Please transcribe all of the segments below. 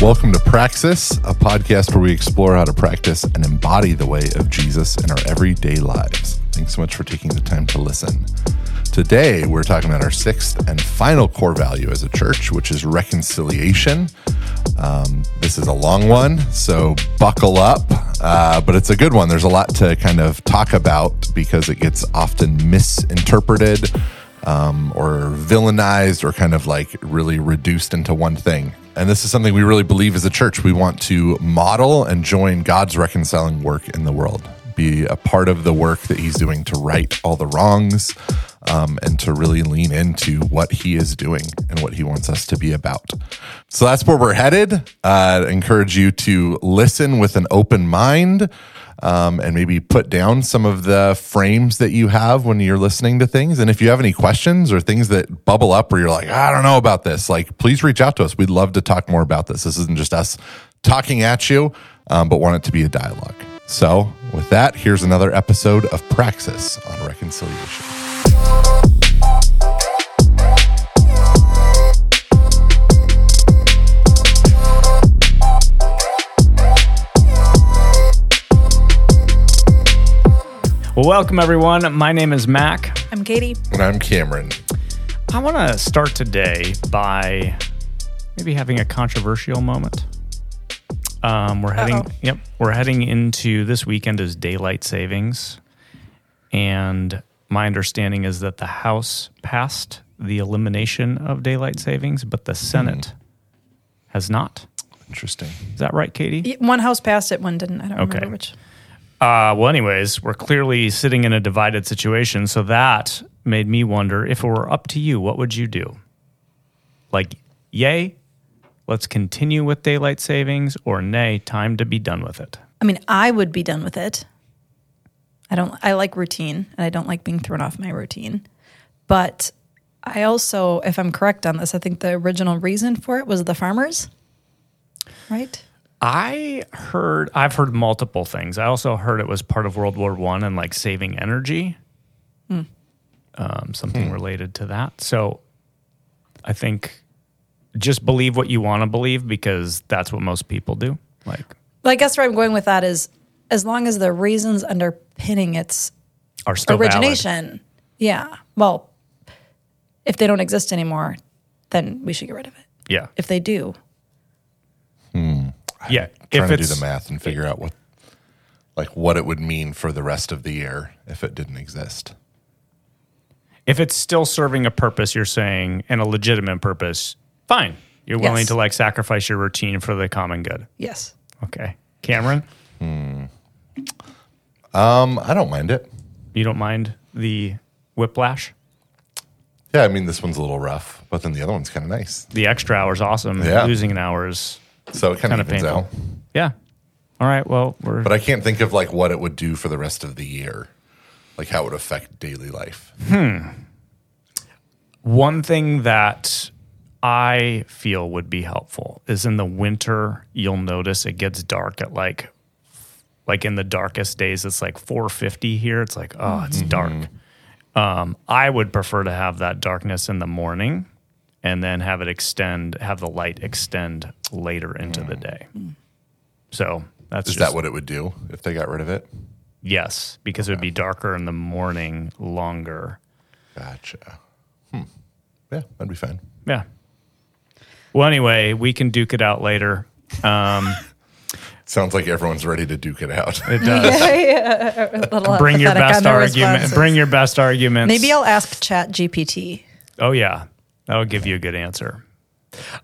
Welcome to Praxis, a podcast where we explore how to practice and embody the way of Jesus in our everyday lives. Thanks so much for taking the time to listen. Today, we're talking about our sixth and final core value as a church, which is reconciliation. Um, this is a long one, so buckle up, uh, but it's a good one. There's a lot to kind of talk about because it gets often misinterpreted um, or villainized or kind of like really reduced into one thing. And this is something we really believe as a church. We want to model and join God's reconciling work in the world, be a part of the work that He's doing to right all the wrongs um, and to really lean into what He is doing and what He wants us to be about. So that's where we're headed. Uh, I encourage you to listen with an open mind um, and maybe put down some of the frames that you have when you're listening to things. And if you have any questions or things that bubble up where you're like, I don't know about this, like please reach out to us. We'd love to talk more about this. This isn't just us talking at you, um, but want it to be a dialogue. So, with that, here's another episode of Praxis on Reconciliation. Well, welcome everyone. My name is Mac. I'm Katie. And I'm Cameron. I want to start today by maybe having a controversial moment. Um, we're heading, Uh-oh. yep, we're heading into this weekend is daylight savings, and my understanding is that the House passed the elimination of daylight savings, but the Senate has not. Interesting. Is that right, Katie? One house passed it, one didn't. I don't Okay. remember which. Uh, well, anyways, we're clearly sitting in a divided situation. So that made me wonder if it were up to you, what would you do? Like, yay, let's continue with daylight savings, or nay, time to be done with it. I mean, I would be done with it. I don't. I like routine, and I don't like being thrown off my routine. But I also, if I'm correct on this, I think the original reason for it was the farmers, right? I heard, I've heard multiple things. I also heard it was part of World War One and like saving energy, um, something related to that. So I think just believe what you want to believe because that's what most people do. Like, Well, I guess where I'm going with that is, as long as the reasons underpinning its are still valid. origination, yeah. Well, if they don't exist anymore, then we should get rid of it. Yeah. If they do, Yeah. Trying If to do the math and figure out what like what it would mean for the rest of the year if it didn't exist. if it's still serving a purpose, you're saying, and a legitimate purpose, fine. You're willing Yes. to like sacrifice your routine for the common good. yes. Okay. Cameron, Um, I don't mind it. you don't mind the whiplash? Yeah, I mean this one's a little rough, but then the other one's kind of nice. The extra hour's awesome. Yeah. Losing an hour is So it kind of evens painful. out. Yeah. All right. Well, we're But I can't think of like what it would do for the rest of the year. Like how it would affect daily life. Hmm One thing that I feel would be helpful is in the winter, you'll notice it gets dark at like like in the darkest days it's like 450 here. It's like, oh, it's dark. Um, I would prefer to have that darkness in the morning and then have it extend, have the light extend later into the day. So that's Is just, that what it would do if they got rid of it? yes, because it would be darker in the morning longer. Gotcha. Hmm. Yeah, that'd be fine. Yeah. Well, anyway, we can duke it out later. Um, Sounds like everyone's ready to duke it out. it does. A little bring your pathetic on best their argument. responses. Bring your best arguments. Maybe I'll ask Chat GPT. Oh yeah, that'll give you a good answer.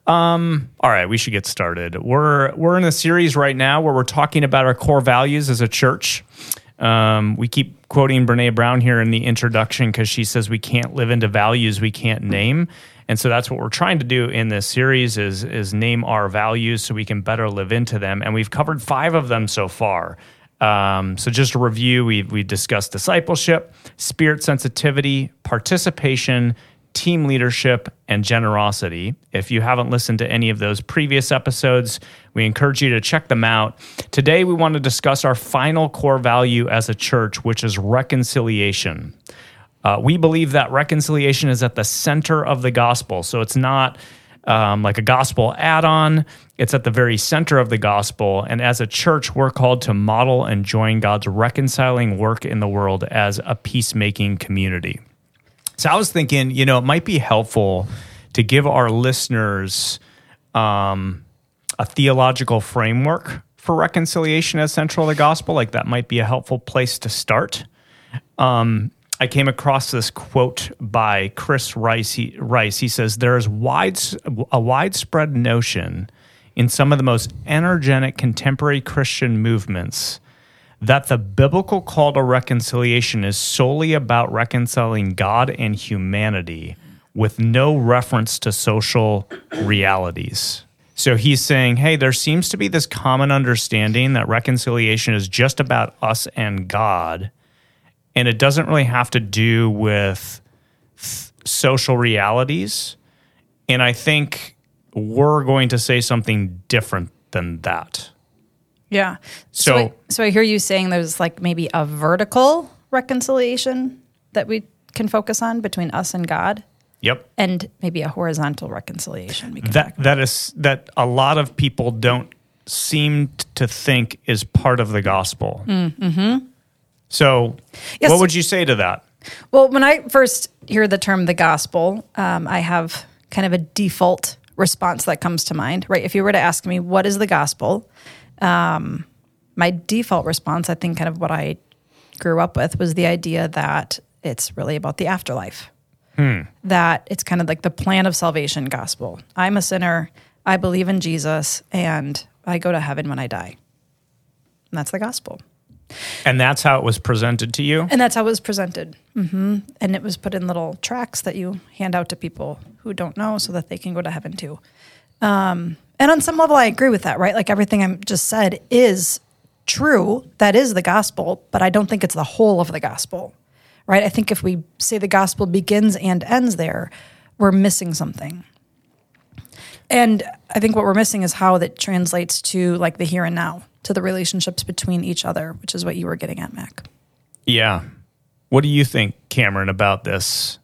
Um, all right, we should get started. We're we're in a series right now where we're talking about our core values as a church. Um, we keep quoting Brene Brown here in the introduction because she says we can't live into values we can't name, and so that's what we're trying to do in this series is is name our values so we can better live into them. And we've covered five of them so far. Um, so just a review: we we discussed discipleship, spirit sensitivity, participation, team leadership, and generosity. If you haven't listened to any of those previous episodes, we encourage you to check them out. Today, we want to discuss our final core value as a church, which is reconciliation. Uh, we believe that reconciliation is at the center of the gospel. So it's not um, like a gospel add on. It's at the very center of the gospel. And as a church, we're called to model and join God's reconciling work in the world as a peacemaking community. So I was thinking, you know, it might be helpful to give our listeners um, a theological framework for reconciliation as central to the gospel. Like that might be a helpful place to start. Um, I came across this quote by Chris Rice. He, Rice. he says, There is wide, a widespread notion in some of the most energetic contemporary Christian movements that the biblical call to reconciliation is solely about reconciling God and humanity with no reference to social realities. So he's saying, hey, there seems to be this common understanding that reconciliation is just about us and God and it doesn't really have to do with th- social realities. And I think we're going to say something different than that. Yeah. So, so I, so I hear you saying there's like maybe a vertical reconciliation that we can focus on between us and God. Yep. And maybe a horizontal reconciliation. That that is that a lot of people don't seem to think is part of the gospel. Mm-hmm. So, yes. what would you say to that? Well, when I first hear the term the gospel, um, I have kind of a default response that comes to mind, right? If you were to ask me, what is the gospel? Um, my default response, I think, kind of what I grew up with was the idea that it's really about the afterlife. Hmm. That it's kind of like the plan of salvation gospel. I'm a sinner, I believe in Jesus, and I go to heaven when I die. And that's the gospel. And that's how it was presented to you? And that's how it was presented. Mm-hmm. And it was put in little tracks that you hand out to people who don't know so that they can go to heaven too. Um, and on some level, I agree with that, right? Like everything I just said is true. That is the gospel, but I don't think it's the whole of the gospel, right? I think if we say the gospel begins and ends there, we're missing something. And I think what we're missing is how that translates to like the here and now to the relationships between each other, which is what you were getting at, Mac. Yeah. What do you think, Cameron, about this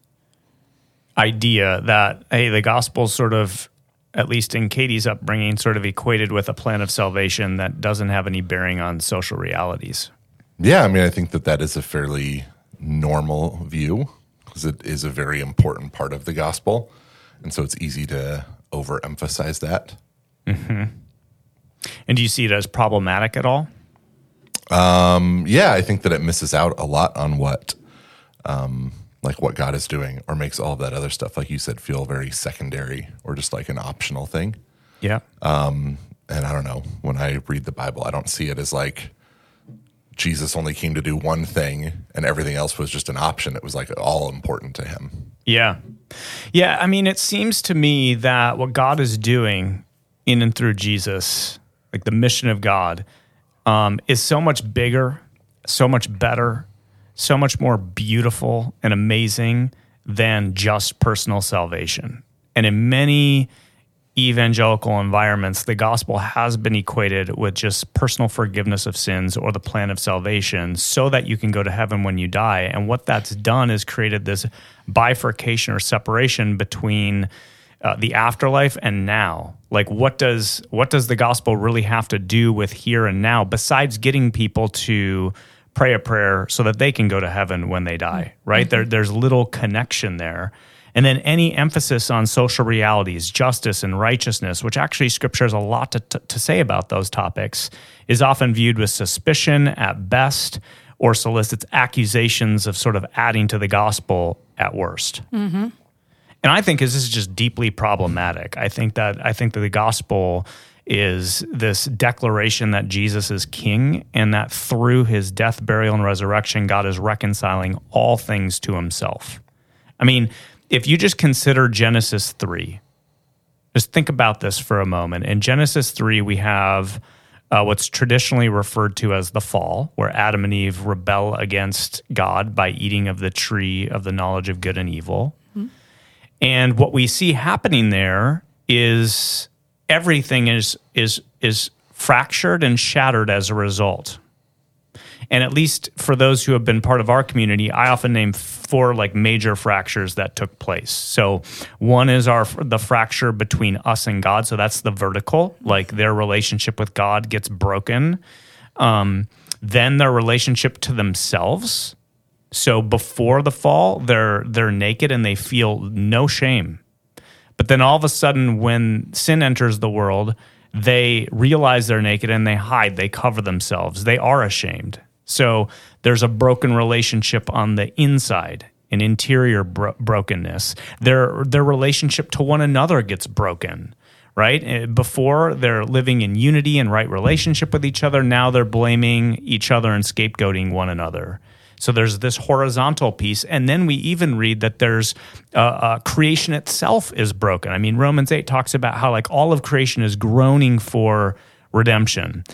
idea that, hey, the gospel sort of, at least in Katie's upbringing, sort of equated with a plan of salvation that doesn't have any bearing on social realities? Yeah. I mean, I think that that is a fairly normal view because it is a very important part of the gospel. And so it's easy to overemphasize that. Mm-hmm. And do you see it as problematic at all? Um, yeah, I think that it misses out a lot on what, um, like what God is doing, or makes all of that other stuff, like you said, feel very secondary or just like an optional thing. Yeah. Um, and I don't know. When I read the Bible, I don't see it as like Jesus only came to do one thing and everything else was just an option. It was like all important to him. Yeah. Yeah. I mean, it seems to me that what God is doing in and through Jesus like the mission of God, um, is so much bigger, so much better, so much more beautiful and amazing than just personal salvation. And in many evangelical environments, the gospel has been equated with just personal forgiveness of sins or the plan of salvation so that you can go to heaven when you die. And what that's done is created this bifurcation or separation between uh, the afterlife and now like what does what does the gospel really have to do with here and now besides getting people to pray a prayer so that they can go to heaven when they die right mm-hmm. there, there's little connection there and then any emphasis on social realities justice and righteousness which actually scripture has a lot to, to, to say about those topics is often viewed with suspicion at best or solicits accusations of sort of adding to the gospel at worst mm-hmm. And I think this is just deeply problematic. I think that I think that the gospel is this declaration that Jesus is king and that through his death, burial, and resurrection, God is reconciling all things to himself. I mean, if you just consider Genesis 3, just think about this for a moment. In Genesis 3, we have uh, what's traditionally referred to as the fall, where Adam and Eve rebel against God by eating of the tree of the knowledge of good and evil. And what we see happening there is everything is is is fractured and shattered as a result. And at least for those who have been part of our community, I often name four like major fractures that took place. So one is our the fracture between us and God. So that's the vertical, like their relationship with God gets broken. Um, then their relationship to themselves. So before the fall, they're they're naked and they feel no shame. But then all of a sudden, when sin enters the world, they realize they're naked and they hide, they cover themselves, they are ashamed. So there's a broken relationship on the inside, an interior bro- brokenness. Their their relationship to one another gets broken, right? Eh, Before they're living in unity and right relationship with each other, now they're blaming each other and scapegoating one another. So there's this horizontal piece, and then we even read that there's uh, uh, creation itself is broken. I mean, Romans eight talks about how like all of creation is groaning for redemption.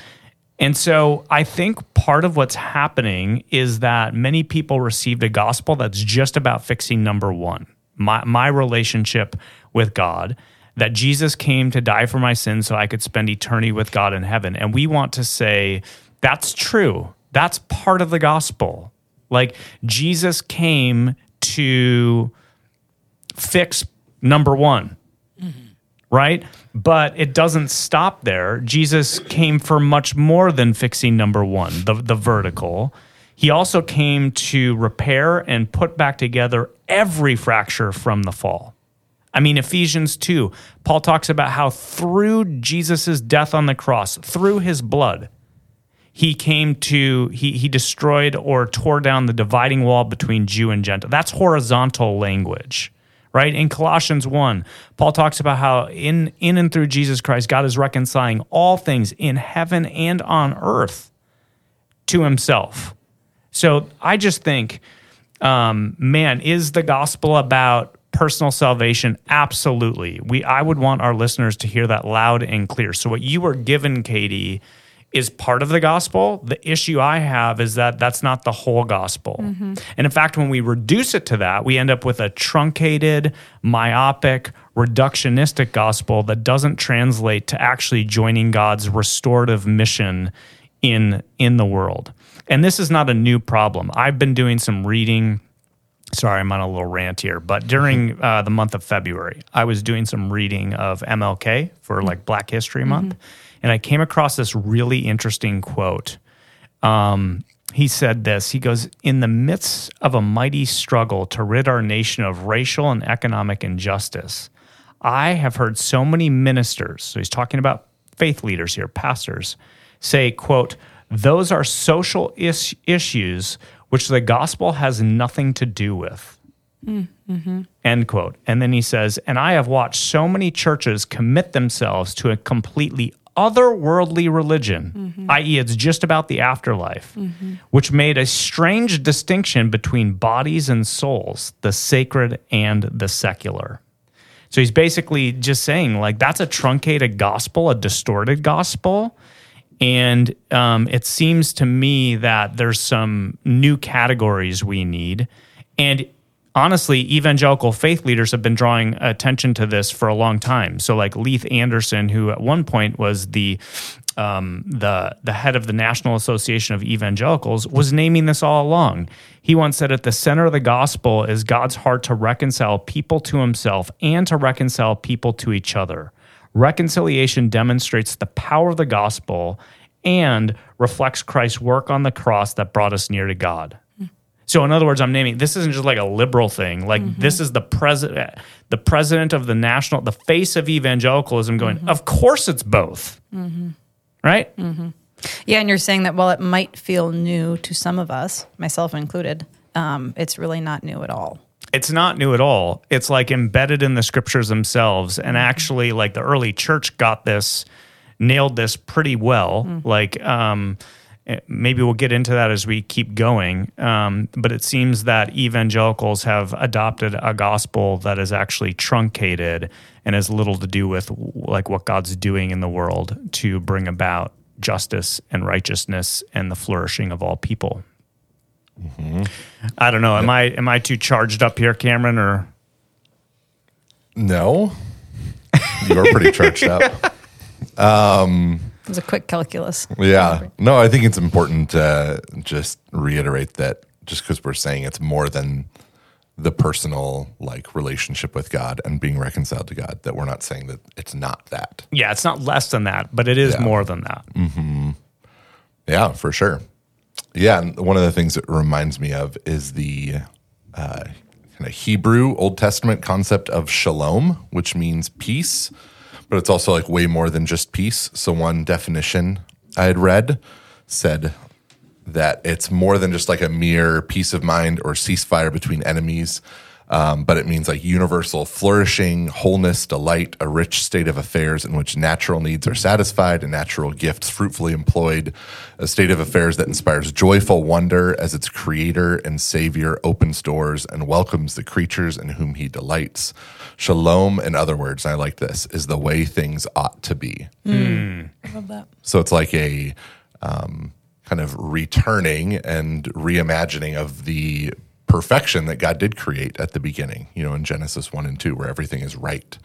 And so I think part of what's happening is that many people received a gospel that's just about fixing number one, my, my relationship with God, that Jesus came to die for my sins so I could spend eternity with God in heaven. And we want to say that's true. That's part of the gospel. Like Jesus came to fix number one right? But it doesn't stop there. Jesus came for much more than fixing number one, the, the vertical. He also came to repair and put back together every fracture from the fall. I mean, Ephesians 2, Paul talks about how through Jesus' death on the cross, through his blood, he came to, he, he destroyed or tore down the dividing wall between Jew and Gentile. That's horizontal language right? In Colossians 1, Paul talks about how in in and through Jesus Christ God is reconciling all things in heaven and on earth to himself. So I just think um, man, is the gospel about personal salvation? Absolutely. We I would want our listeners to hear that loud and clear. So what you were given, Katie, is part of the gospel. The issue I have is that that's not the whole gospel. Mm-hmm. And in fact, when we reduce it to that, we end up with a truncated, myopic, reductionistic gospel that doesn't translate to actually joining God's restorative mission in in the world. And this is not a new problem. I've been doing some reading sorry, I'm on a little rant here, but during mm-hmm. uh, the month of February, I was doing some reading of MLK for like Black History Month, mm-hmm. And I came across this really interesting quote. Um, he said this He goes, In the midst of a mighty struggle to rid our nation of racial and economic injustice, I have heard so many ministers, so he's talking about faith leaders here, pastors, say, quote, those are social is- issues which the gospel has nothing to do with. End quote. And then he says, and I have watched so many churches commit themselves to a completely otherworldly religion, i.e., it's just about the afterlife, which made a strange distinction between bodies and souls, the sacred and the secular. So he's basically just saying, like, that's a truncated gospel, a distorted gospel. And um, it seems to me that there's some new categories we need. And honestly, evangelical faith leaders have been drawing attention to this for a long time. So, like Leith Anderson, who at one point was the um, the the head of the National Association of Evangelicals, was naming this all along. He once said, "At the center of the gospel is God's heart to reconcile people to Himself and to reconcile people to each other." Reconciliation demonstrates the power of the gospel and reflects Christ's work on the cross that brought us near to God. So, in other words, I'm naming this isn't just like a liberal thing. Like mm-hmm. this is the president, the president of the national, the face of evangelicalism, going. Mm-hmm. Of course, it's both, mm-hmm. right? Yeah, and you're saying that while it might feel new to some of us, myself included, um, it's really not new at all. it's not new at all. It's like embedded in the scriptures themselves. And actually, like the early church got this, nailed this pretty well. Mm. Like, um, maybe we'll get into that as we keep going. Um, but it seems that evangelicals have adopted a gospel that is actually truncated and has little to do with like what God's doing in the world to bring about justice and righteousness and the flourishing of all people. I don't know. Am I am I too charged up here, Cameron? Or No, you're pretty charged up. Um, It was a quick calculus. Yeah. No, I think it's important to just reiterate that just because we're saying it's more than the personal like relationship with God and being reconciled to God, that we're not saying that it's not that. Yeah, it's not less than that, but it is Yeah. more than that. Hmm. Yeah, for sure. Yeah, and one of the things it reminds me of is the uh, kind of Hebrew Old Testament concept of shalom, which means peace, but it's also like way more than just peace. So one definition I had read said that it's more than just like a mere peace of mind or ceasefire between enemies. Um, but it means like universal flourishing, wholeness, delight, a rich state of affairs in which natural needs are satisfied and natural gifts fruitfully employed, a state of affairs that inspires joyful wonder as its creator and savior opens doors and welcomes the creatures in whom he delights. Shalom, in other words, and I like this, is the way things ought to be. I love that. So it's like a um, kind of returning and reimagining of the perfection that God did create at the beginning, you know, in Genesis 1 and 2, where everything is right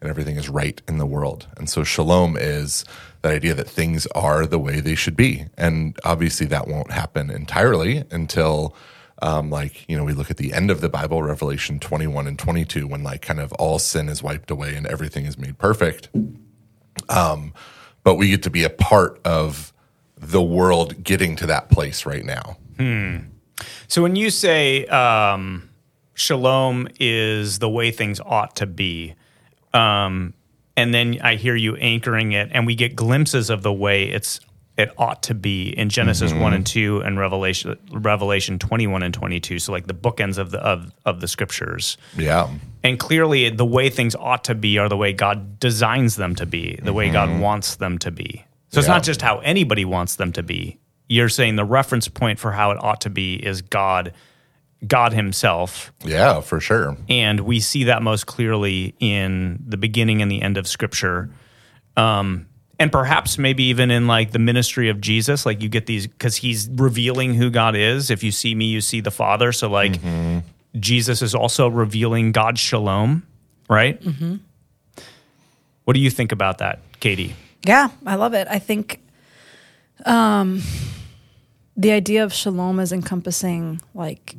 and everything is right in the world. And so shalom is that idea that things are the way they should be. And obviously that won't happen entirely until. Um, like you know, we look at the end of the Bible, Revelation twenty-one and twenty-two, when like kind of all sin is wiped away and everything is made perfect but we get to be a part of the world getting to that place right now. So when you say um, shalom is the way things ought to be, um, and then I hear you anchoring it, and we get glimpses of the way it's it ought to be in Genesis one and two and Revelation Revelation twenty one and twenty two. So like the bookends of the of of the scriptures. Yeah. And clearly, the way things ought to be are the way God designs them to be, the way God wants them to be. So it's not just how anybody wants them to be. You're saying the reference point for how it ought to be is God, God Himself, Yeah, for sure. and we see that most clearly in the beginning and the end of Scripture. Um, and perhaps maybe even in like the ministry of Jesus, like you get these because he's revealing who God is. If you see me, you see the Father. So like Jesus is also revealing God's shalom, right? What do you think about that, Katie? Yeah, I love it. I think um, the idea of shalom is encompassing like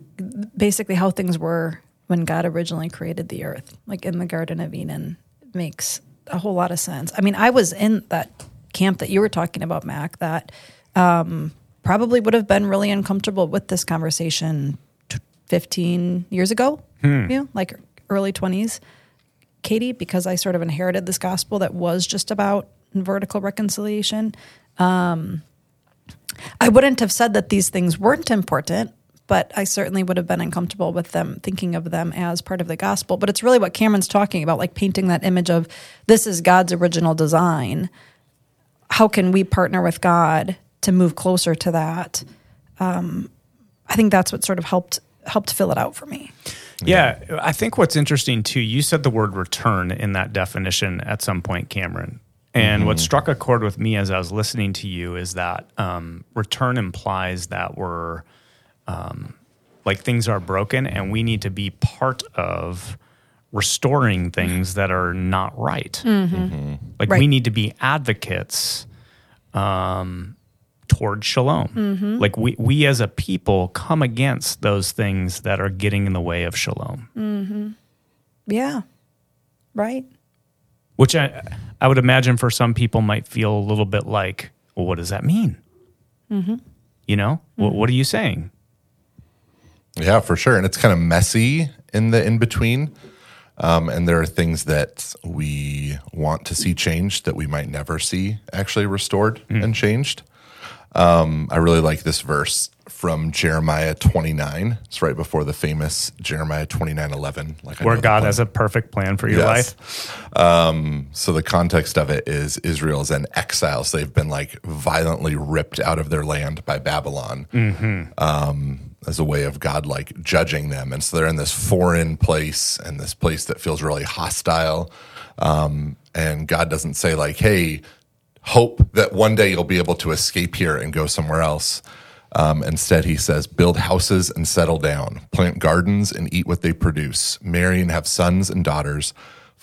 basically how things were when God originally created the earth, like in the Garden of Eden, It makes a whole lot of sense. I mean, I was in that camp that you were talking about, Mac, that um, probably would have been really uncomfortable with this conversation t- 15 years ago, you know, like early 20s. Katie, because I sort of inherited this gospel that was just about vertical reconciliation. Um, I wouldn't have said that these things weren't important, but I certainly would have been uncomfortable with them thinking of them as part of the gospel. But it's really what Cameron's talking about, like painting that image of this is God's original design. How can we partner with God to move closer to that? Um, I think that's what sort of helped helped fill it out for me. Yeah, I think what's interesting too, you said the word return in that definition at some point, Cameron. And what struck a chord with me as I was listening to you is that um, return implies that we're um, like things are broken and we need to be part of restoring things that are not right. Like we need to be advocates um, toward shalom. Like we, we as a people come against those things that are getting in the way of shalom. Yeah, right. Which I, I would imagine for some people might feel a little bit like, well, what does that mean? Mm-hmm. You know, what, mm-hmm. what are you saying? Yeah, for sure. And it's kind of messy in the in between. Um, and there are things that we want to see changed that we might never see actually restored mm. and changed. Um, I really like this verse from Jeremiah 29. It's right before the famous Jeremiah 29 11. Like Where God has a perfect plan for your Yes. life. Um, so the context of it is Israel's in exile. So they've been like violently ripped out of their land by Babylon um, as a way of God like judging them. And so they're in this foreign place and this place that feels really hostile. Um, and God doesn't say like, "Hey, hope that one day you'll be able to escape here and go somewhere else." Um, instead, he says, build houses and settle down, plant gardens and eat what they produce, marry and have sons and daughters,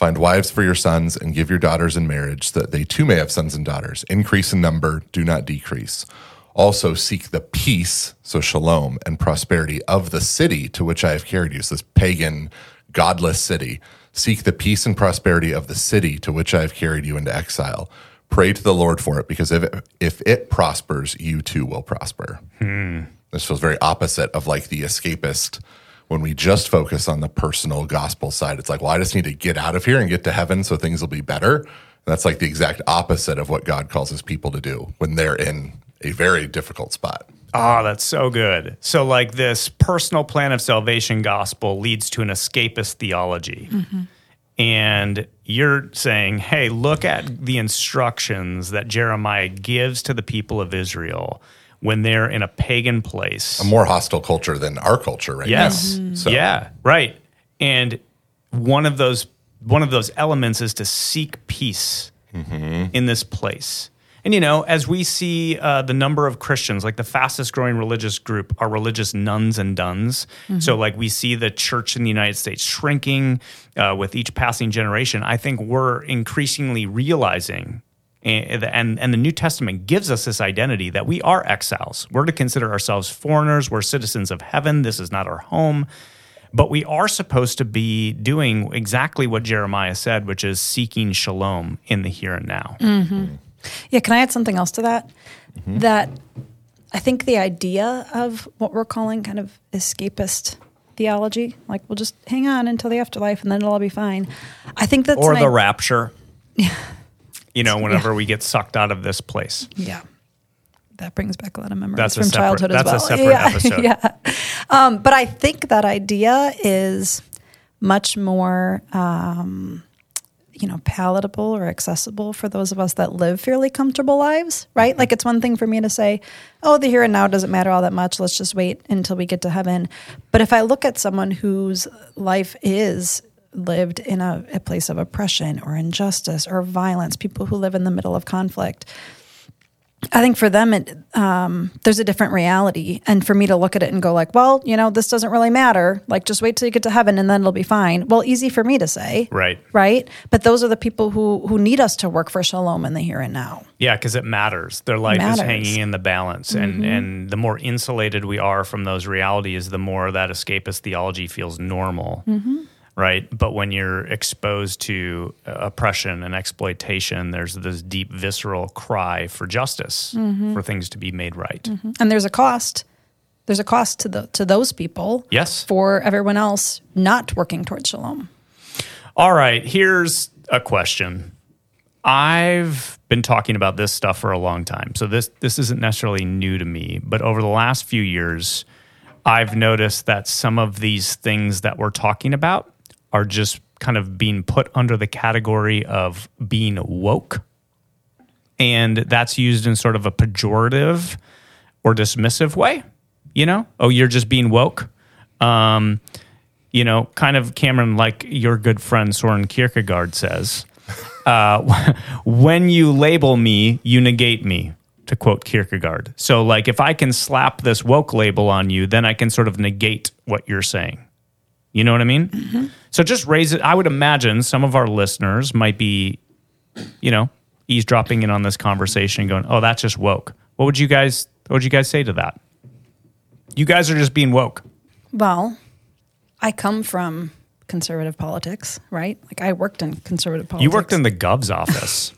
Find wives for your sons and give your daughters in marriage so that they too may have sons and daughters. Increase in number, do not decrease. Also seek the peace, so shalom, and prosperity of the city to which I have carried you. So this pagan, godless city. Seek the peace and prosperity of the city to which I have carried you into exile. Pray to the Lord for it, because if it, if it prospers, you too will prosper. Hmm. This feels very opposite of like the escapist when we just focus on the personal gospel side. It's like, well, I just need to get out of here and get to heaven so things will be better. That's like the exact opposite of what God calls his people to do when they're in a very difficult spot. Oh, that's so good. So, like this personal plan of salvation gospel leads to an escapist theology. Mm-hmm. And you're saying, hey, look at the instructions that Jeremiah gives to the people of Israel when they're in a pagan place. A more hostile culture than our culture right Yes. now. Mm-hmm. So Yeah, right. And one of those one of those elements is to seek peace mm-hmm. in this place. And you know, as we see uh, the number of Christians, like the fastest growing religious group are religious nones and dones. So, like we see the church in the United States shrinking uh, with each passing generation. I think we're increasingly realizing and, and and the New Testament gives us this identity that we are exiles. We're to consider ourselves foreigners. We're citizens of heaven. This is not our home. But we are supposed to be doing exactly what Jeremiah said, which is seeking shalom in the here and now. Yeah, can I add something else to that? That I think the idea of what we're calling kind of escapist theology, like we'll just hang on until the afterlife and then it'll all be fine. I think that's Or the i- rapture. You know, whenever we get sucked out of this place. Yeah. That brings back a lot of memories That's from separate- childhood as that's a well. separate yeah, episode. Yeah. Um, but I think that idea is much more, um, you know, palatable or accessible for those of us that live fairly comfortable lives, right? Mm-hmm. Like it's one thing for me to say, oh, the here and now doesn't matter all that much. Let's just wait until we get to heaven. But if I look at someone whose life is lived in a, a place of oppression or injustice or violence, people who live in the middle of conflict, I think for them, it um, there's a different reality, and for me to look at it and go like, well, you know, this doesn't really matter. Like, just wait till you get to heaven, and then it'll be fine. Well, easy for me to say, Right. Right. But those are the people who who need us to work for shalom in the here and now. Yeah, because it matters. Their life matters. is hanging in the balance, and and the more insulated we are from those realities, the more that escapist theology feels normal, right? But when you're exposed to uh, oppression and exploitation, there's this deep visceral cry for justice, for things to be made right. And there's a cost. There's a cost to the to those people. Yes. For everyone else not working towards shalom. All right, here's a question. I've been talking about this stuff for a long time. So this this isn't necessarily new to me, but over the last few years, I've noticed that some of these things that we're talking about are just kind of being put under the category of being woke. And that's used in sort of a pejorative or dismissive way, you know? Oh, you're just being woke. Um, you know, kind of Cameron, like your good friend Soren Kierkegaard says, uh, when you label me, you negate me, to quote Kierkegaard. So, like, if I can slap this woke label on you, then I can sort of negate what you're saying. You know what I mean? So, just raise it. I would imagine some of our listeners might be, you know, eavesdropping in on this conversation, going, "Oh, that's just woke." What would you guys? What would you guys say to that? You guys are just being woke. Well, I come from conservative politics, right? Like I worked in conservative politics. You worked in the Gov's office.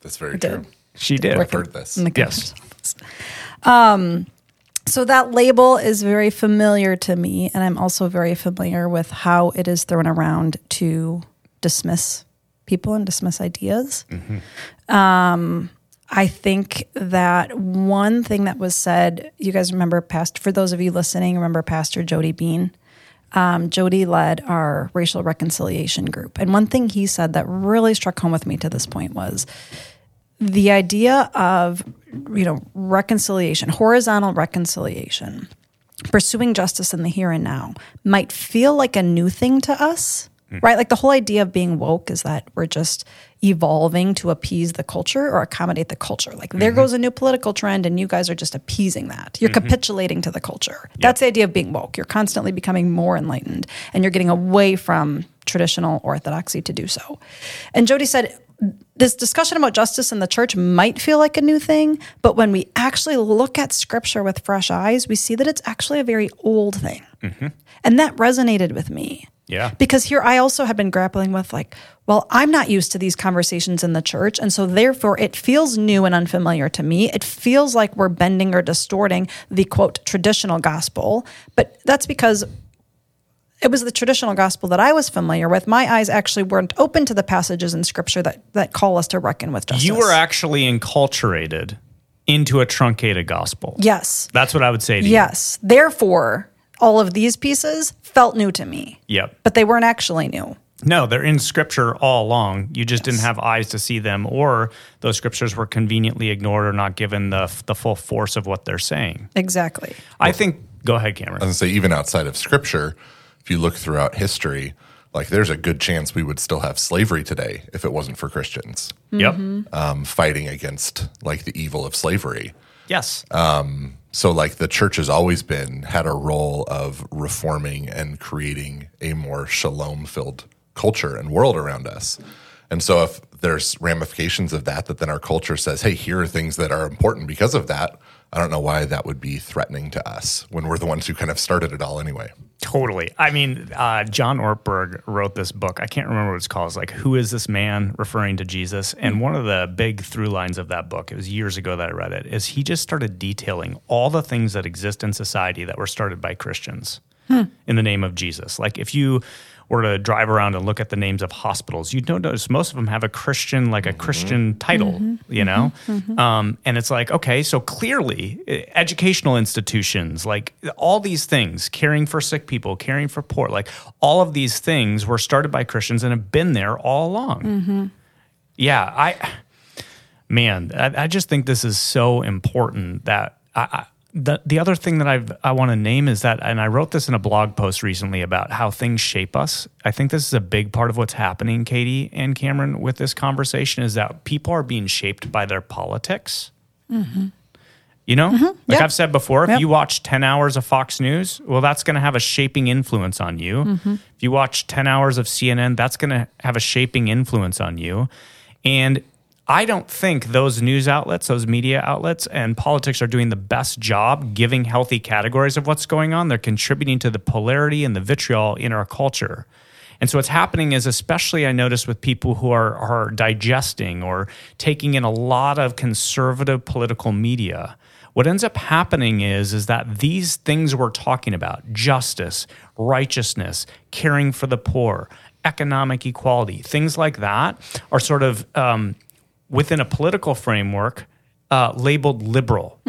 That's very did. true. She did. I've heard this. in the Yes. office. Um, so that label is very familiar to me, and I'm also very familiar with how it is thrown around to dismiss people and dismiss ideas. Um, I think that one thing that was said, you guys remember, past for those of you listening, remember Pastor Jody Bean. Um, Jody led our racial reconciliation group, and one thing he said that really struck home with me to this point was the idea of you know reconciliation horizontal reconciliation pursuing justice in the here and now might feel like a new thing to us hmm. right? Like the whole idea of being woke is that we're just evolving to appease the culture or accommodate the culture. Like there mm-hmm. goes a new political trend and you guys are just appeasing that. You're mm-hmm. capitulating to the culture. That's the idea of being woke. You're constantly becoming more enlightened and you're getting away from traditional orthodoxy to do so. And Jody said, this discussion about justice in the church might feel like a new thing, but when we actually look at scripture with fresh eyes, we see that it's actually a very old thing. Mm-hmm. And that resonated with me. Yeah. Because here I also have been grappling with, like, well, I'm not used to these conversations in the church. And so therefore it feels new and unfamiliar to me. It feels like we're bending or distorting the quote traditional gospel. But that's because it was the traditional gospel that I was familiar with. My eyes actually weren't open to the passages in scripture that, that call us to reckon with justice. You were actually enculturated into a truncated gospel. Yes. That's what I would say to you. Yes. Therefore, all of these pieces felt new to me, Yep. but they weren't actually new. No, they're in scripture all along. You just didn't have eyes to see them, or those scriptures were conveniently ignored or not given the, the full force of what they're saying. Exactly. I think, go ahead, Cameron. I was gonna say, even outside of scripture, if you look throughout history, like there's a good chance we would still have slavery today if it wasn't for Christians Yep. um, fighting against like the evil of slavery. Yes. So like the church has always been had a role of reforming and creating a more shalom filled culture and world around us. And so if there's ramifications of that that then our culture says, "Hey, here are things that are important because of that." I don't know why that would be threatening to us when we're the ones who kind of started it all anyway. Totally. I mean, uh, John Ortberg wrote this book. I can't remember what it's called. It's like, Who is this man? referring to Jesus. And one of the big through lines of that book, it was years ago that I read it, is he just started detailing all the things that exist in society that were started by Christians in the name of Jesus. Like, if you were to drive around and look at the names of hospitals, you'd notice most of them have a Christian, like a mm-hmm. Christian title, mm-hmm. you know? Mm-hmm. Um, and it's like, okay, so clearly eh, educational institutions, like all these things, caring for sick people, caring for poor, like all of these things were started by Christians and have been there all along. Yeah, I, man, I, I just think this is so important that I, I the, the other thing that I've, I want to name is that, and I wrote this in a blog post recently about how things shape us. I think this is a big part of what's happening, Katie and Cameron, with this conversation is that people are being shaped by their politics. Mm-hmm. You know, mm-hmm. like Yep. I've said before, if Yep. you watch 10 hours of Fox News, well, that's going to have a shaping influence on you. Mm-hmm. If you watch 10 hours of CNN, that's going to have a shaping influence on you. And I don't think those news outlets, those media outlets, and politics are doing the best job giving healthy categories of what's going on. They're contributing to the polarity and the vitriol in our culture. And so what's happening is, especially I notice with people who are, are digesting or taking in a lot of conservative political media, what ends up happening is, is that these things we're talking about, justice, righteousness, caring for the poor, economic equality, things like that are sort of um, within a political framework uh, labeled liberal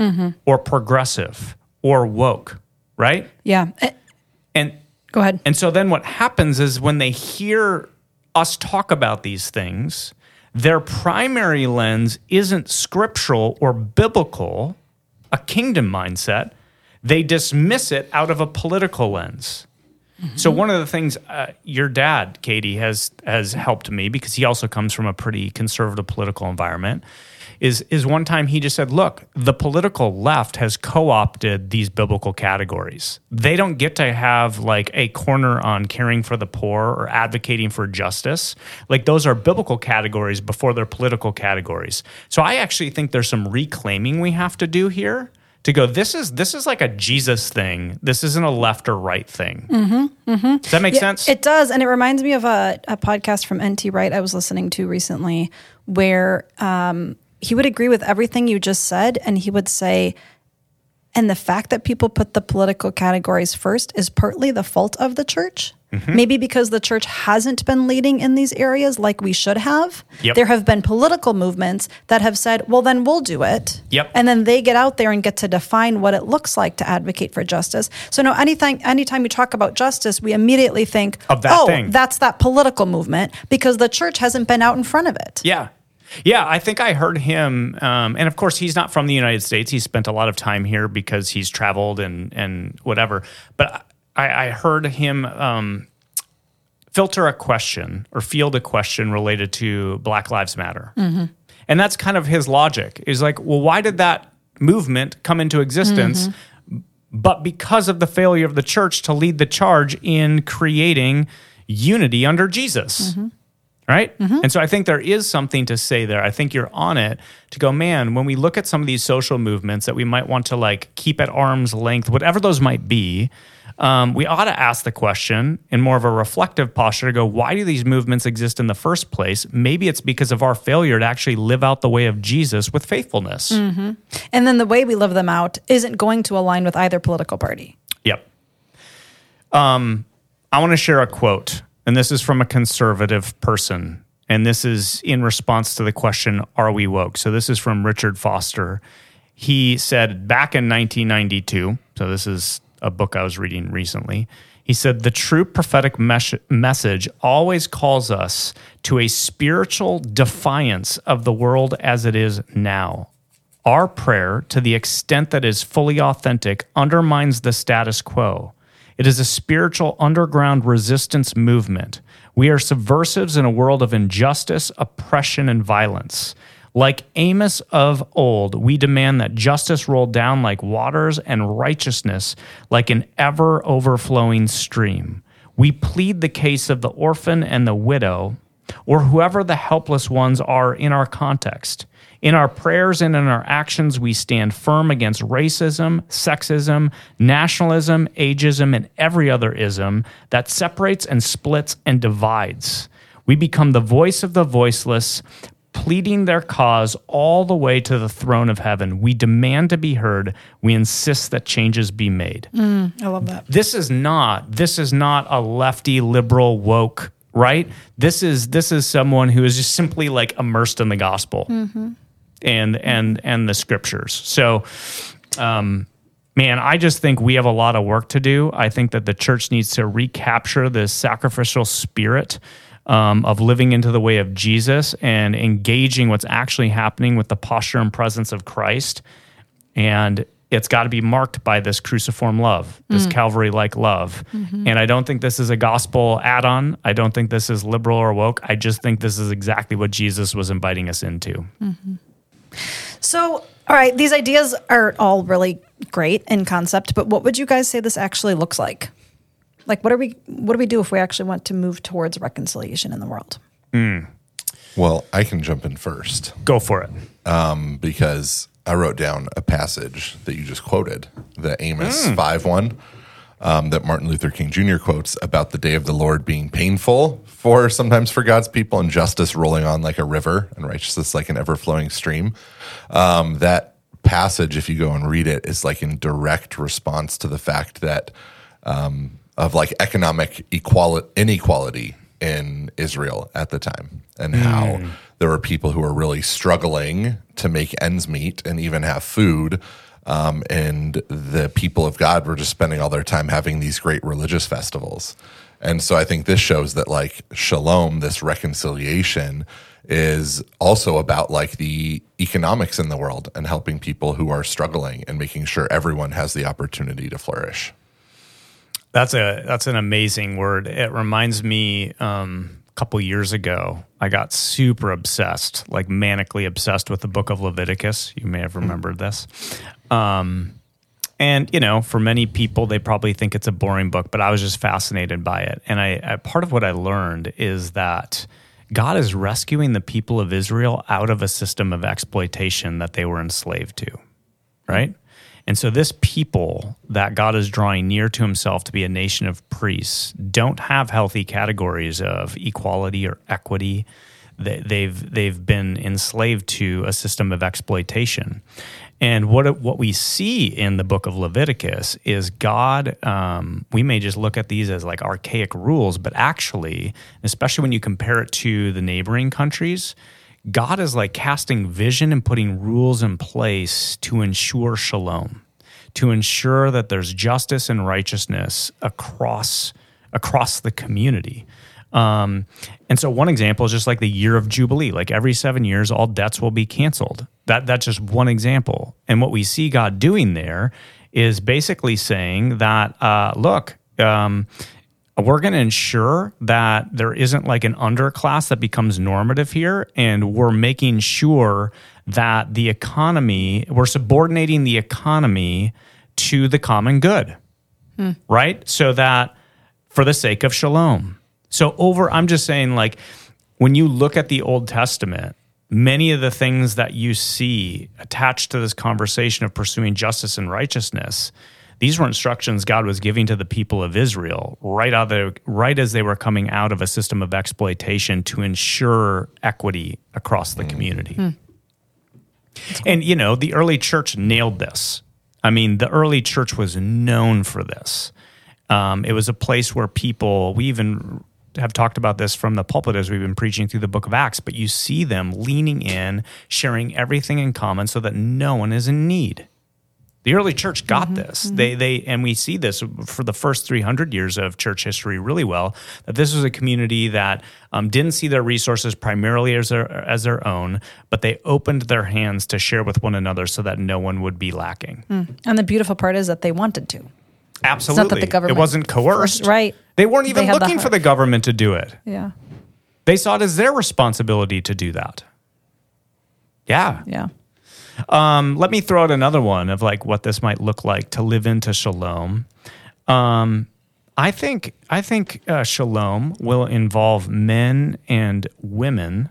or progressive or woke, right? Yeah. Eh, And Go ahead. and so then what happens is when they hear us talk about these things, their primary lens isn't scriptural or biblical, a kingdom mindset. They dismiss it out of a political lens. So one of the things uh, your dad, Katie, has has helped me because he also comes from a pretty conservative political environment. Is is one time he just said, "Look, the political left has co-opted these biblical categories. They don't get to have like a corner on caring for the poor or advocating for justice. Like those are biblical categories before they're political categories. So I actually think there's some reclaiming we have to do here." To go this is this is like a jesus thing this isn't a left or right thing does that make sense It does. And it reminds me of a, a podcast from NT Wright I was listening to recently where um, he would agree with everything you just said. And he would say, and the fact that people put the political categories first is partly the fault of the church. Mm-hmm. Maybe because the church hasn't been leading in these areas like we should have. Yep. There have been political movements that have said, well, then we'll do it. Yep. And then they get out there and get to define what it looks like to advocate for justice. So, no, anything, anytime you talk about justice, we immediately think, Of that oh, thing. that's that political movement because the church hasn't been out in front of it. yeah yeah i think i heard him um, and of course he's not from the united states he spent a lot of time here because he's traveled and and whatever but i, I heard him um, filter a question or field a question related to black lives matter. Mm-hmm. And that's kind of his logic. Is like well why did that movement come into existence mm-hmm. but because of the failure of the church to lead the charge in creating unity under Jesus. Mm-hmm. Right. And so I think there is something to say there. I think you're on it to go, man, when we look at some of these social movements that we might want to like keep at arm's length, whatever those might be, um, we ought to ask the question in more of a reflective posture to go, why do these movements exist in the first place? Maybe it's because of our failure to actually live out the way of Jesus with faithfulness. And then the way we live them out isn't going to align with either political party. Yep. Um, I want to share a quote, and this is from a conservative person. And this is in response to the question, Are we woke? So this is from Richard Foster. He said back in 1992, so this is a book I was reading recently. He said, The true prophetic mes- message always calls us to a spiritual defiance of the world as it is now. Our prayer, to the extent that is fully authentic, undermines the status quo. It is a spiritual underground resistance movement. We are subversives in a world of injustice, oppression, and violence. Like Amos of old, we demand that justice roll down like waters and righteousness like an ever overflowing stream. We plead the case of the orphan and the widow, or whoever the helpless ones are in our context. In our prayers and in our actions, we stand firm against racism, sexism, nationalism, ageism, and every other ism that separates and splits and divides. We become the voice of the voiceless, pleading their cause all the way to the throne of heaven. We demand to be heard. We insist that changes be made mm, I love that. this is not this is not a lefty liberal woke right this is this is someone who is just simply like immersed in the gospel mm-hmm. And and and the scriptures so um man i just think we have a lot of work to do i think that the church needs to recapture this sacrificial spirit um, of living into the way of jesus and engaging what's actually happening with the posture and presence of christ and it's got to be marked by this cruciform love, this Calvary like love. And I don't think this is a gospel add on. I don't think this is liberal or woke. I just think this is exactly what Jesus was inviting us into. So, all right, these ideas are all really great in concept, but what would you guys say this actually looks like? Like, what are we? What do we do if we actually want to move towards reconciliation in the world? Hmm. Well, I can jump in first Go for it. Um, because I wrote down a passage that you just quoted, the Amos hmm. 5 1, um, that Martin Luther King Jr. quotes about the day of the Lord being painful for sometimes for God's people and justice rolling on like a river and righteousness like an ever flowing stream. Um, that passage, if you go and read it, is like in direct response to the fact that um, of like economic equality, inequality in Israel at the time, and how there were people who were really struggling to make ends meet and even have food. Um, and the people of God were just spending all their time having these great religious festivals. And so I think this shows that like shalom, this reconciliation, is also about like the economics in the world and helping people who are struggling and making sure everyone has the opportunity to flourish. That's a that's an amazing word. It reminds me um, a couple years ago, I got super obsessed, like manically obsessed with the book of Leviticus. You may have remembered this. Um, and you know, for many people, they probably think it's a boring book, but I was just fascinated by it. And I, I part of what I learned is that God is rescuing the people of Israel out of a system of exploitation that they were enslaved to, right? And so, this people that God is drawing near to himself to be a nation of priests don't have healthy categories of equality or equity. They, they've, they've been enslaved to a system of exploitation. And what, what we see in the book of Leviticus is God, um, we may just look at these as like archaic rules, but actually, especially when you compare it to the neighboring countries, God is like casting vision and putting rules in place to ensure shalom, to ensure that there's justice and righteousness across across the community. Um, and so one example is just like the year of Jubilee. Like every seven years, all debts will be canceled. That that's just one example. And what we see God doing there is basically saying that, uh, look, um, we're going to ensure that there isn't like an underclass that becomes normative here and we're making sure that the economy we're subordinating the economy to the common good right so that for the sake of shalom So over, I'm just saying, like, when you look at the Old Testament, many of the things that you see attached to this conversation of pursuing justice and righteousness, these were instructions God was giving to the people of Israel right out of the, right as they were coming out of a system of exploitation to ensure equity across the community. And you know, the early church nailed this. I mean, the early church was known for this. Um, it was a place where people, we even have talked about this from the pulpit as we've been preaching through the book of Acts, but you see them leaning in, sharing everything in common so that no one is in need. The early church got mm-hmm. this. Mm-hmm. They they and we see this for the first 300 years of church history really well that this was a community that um, didn't see their resources primarily as their as their own, but they opened their hands to share with one another so that no one would be lacking. Mm. And the beautiful part is that they wanted to. Absolutely, not that the government it wasn't coerced. right. They weren't even They had the looking for the government to do it. Yeah. They saw it as their responsibility to do that. Yeah. Yeah. Um, let me throw out another one of like what this might look like to live into shalom. Um, I think I think uh, shalom will involve men and women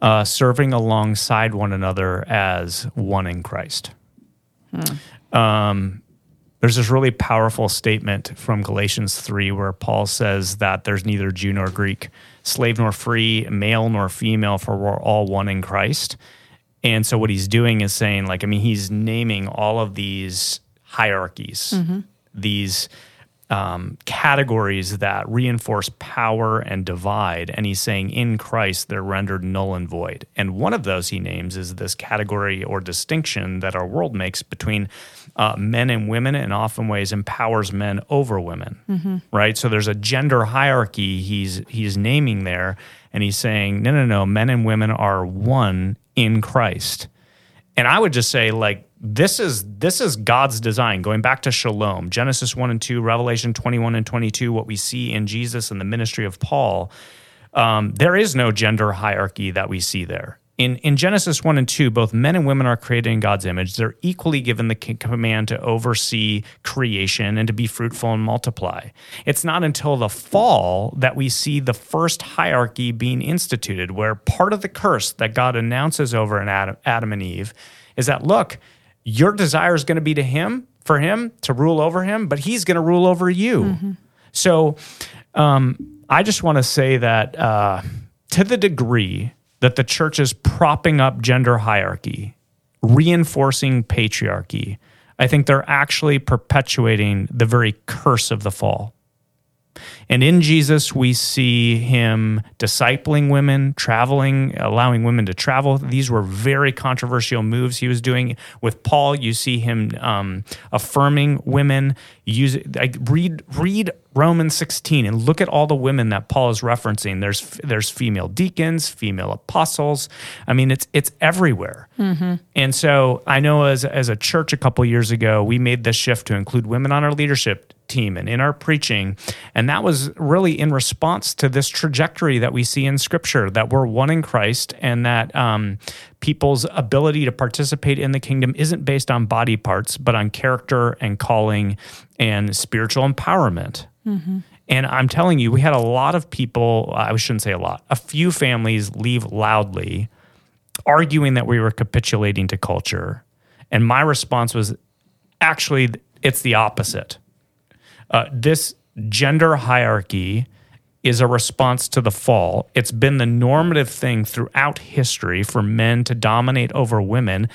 uh, serving alongside one another as one in Christ. Um, there's this really powerful statement from Galatians 3 where Paul says that there's neither Jew nor Greek, slave nor free, male nor female, for we're all one in Christ. And so what he's doing is saying, like, I mean, he's naming all of these hierarchies, mm-hmm. these um, categories that reinforce power and divide. And he's saying in Christ, they're rendered null and void. And one of those he names is this category or distinction that our world makes between uh, men and women, and often ways empowers men over women. Right. So there's a gender hierarchy he's he's naming there, and he's saying, no, no, no, men and women are one in Christ. And I would just say, like, this is this is God's design. Going back to Shalom, Genesis one and two, Revelation twenty one and twenty two, what we see in Jesus and the ministry of Paul. Um, there is no gender hierarchy that we see there. In, in Genesis 1 and 2, both men and women are created in God's image. They're equally given the command to oversee creation and to be fruitful and multiply. It's not until the fall that we see the first hierarchy being instituted, where part of the curse that God announces over Adam, Adam and Eve is that, look, your desire is going to be to him, for him to rule over him, but he's going to rule over you. So um, I just want to say that uh, to the degree that the church is propping up gender hierarchy, reinforcing patriarchy, I think they're actually perpetuating the very curse of the fall. And in Jesus, we see him discipling women, traveling, allowing women to travel. These were very controversial moves he was doing. With Paul, you see him um, affirming women. Use like, read read Romans 16 and look at all the women that Paul is referencing. There's there's female deacons, female apostles. I mean, it's it's everywhere. And so I know as as a church a couple years ago, we made this shift to include women on our leadership team and in our preaching. And that was really in response to this trajectory that we see in scripture that we're one in Christ and that um, people's ability to participate in the kingdom isn't based on body parts, but on character and calling and spiritual empowerment. And I'm telling you, we had a lot of people, I shouldn't say a lot, a few families leave loudly arguing that we were capitulating to culture. And my response was actually, it's the opposite. Uh, this gender hierarchy is a response to the fall. It's been the normative thing throughout history for men to dominate over women.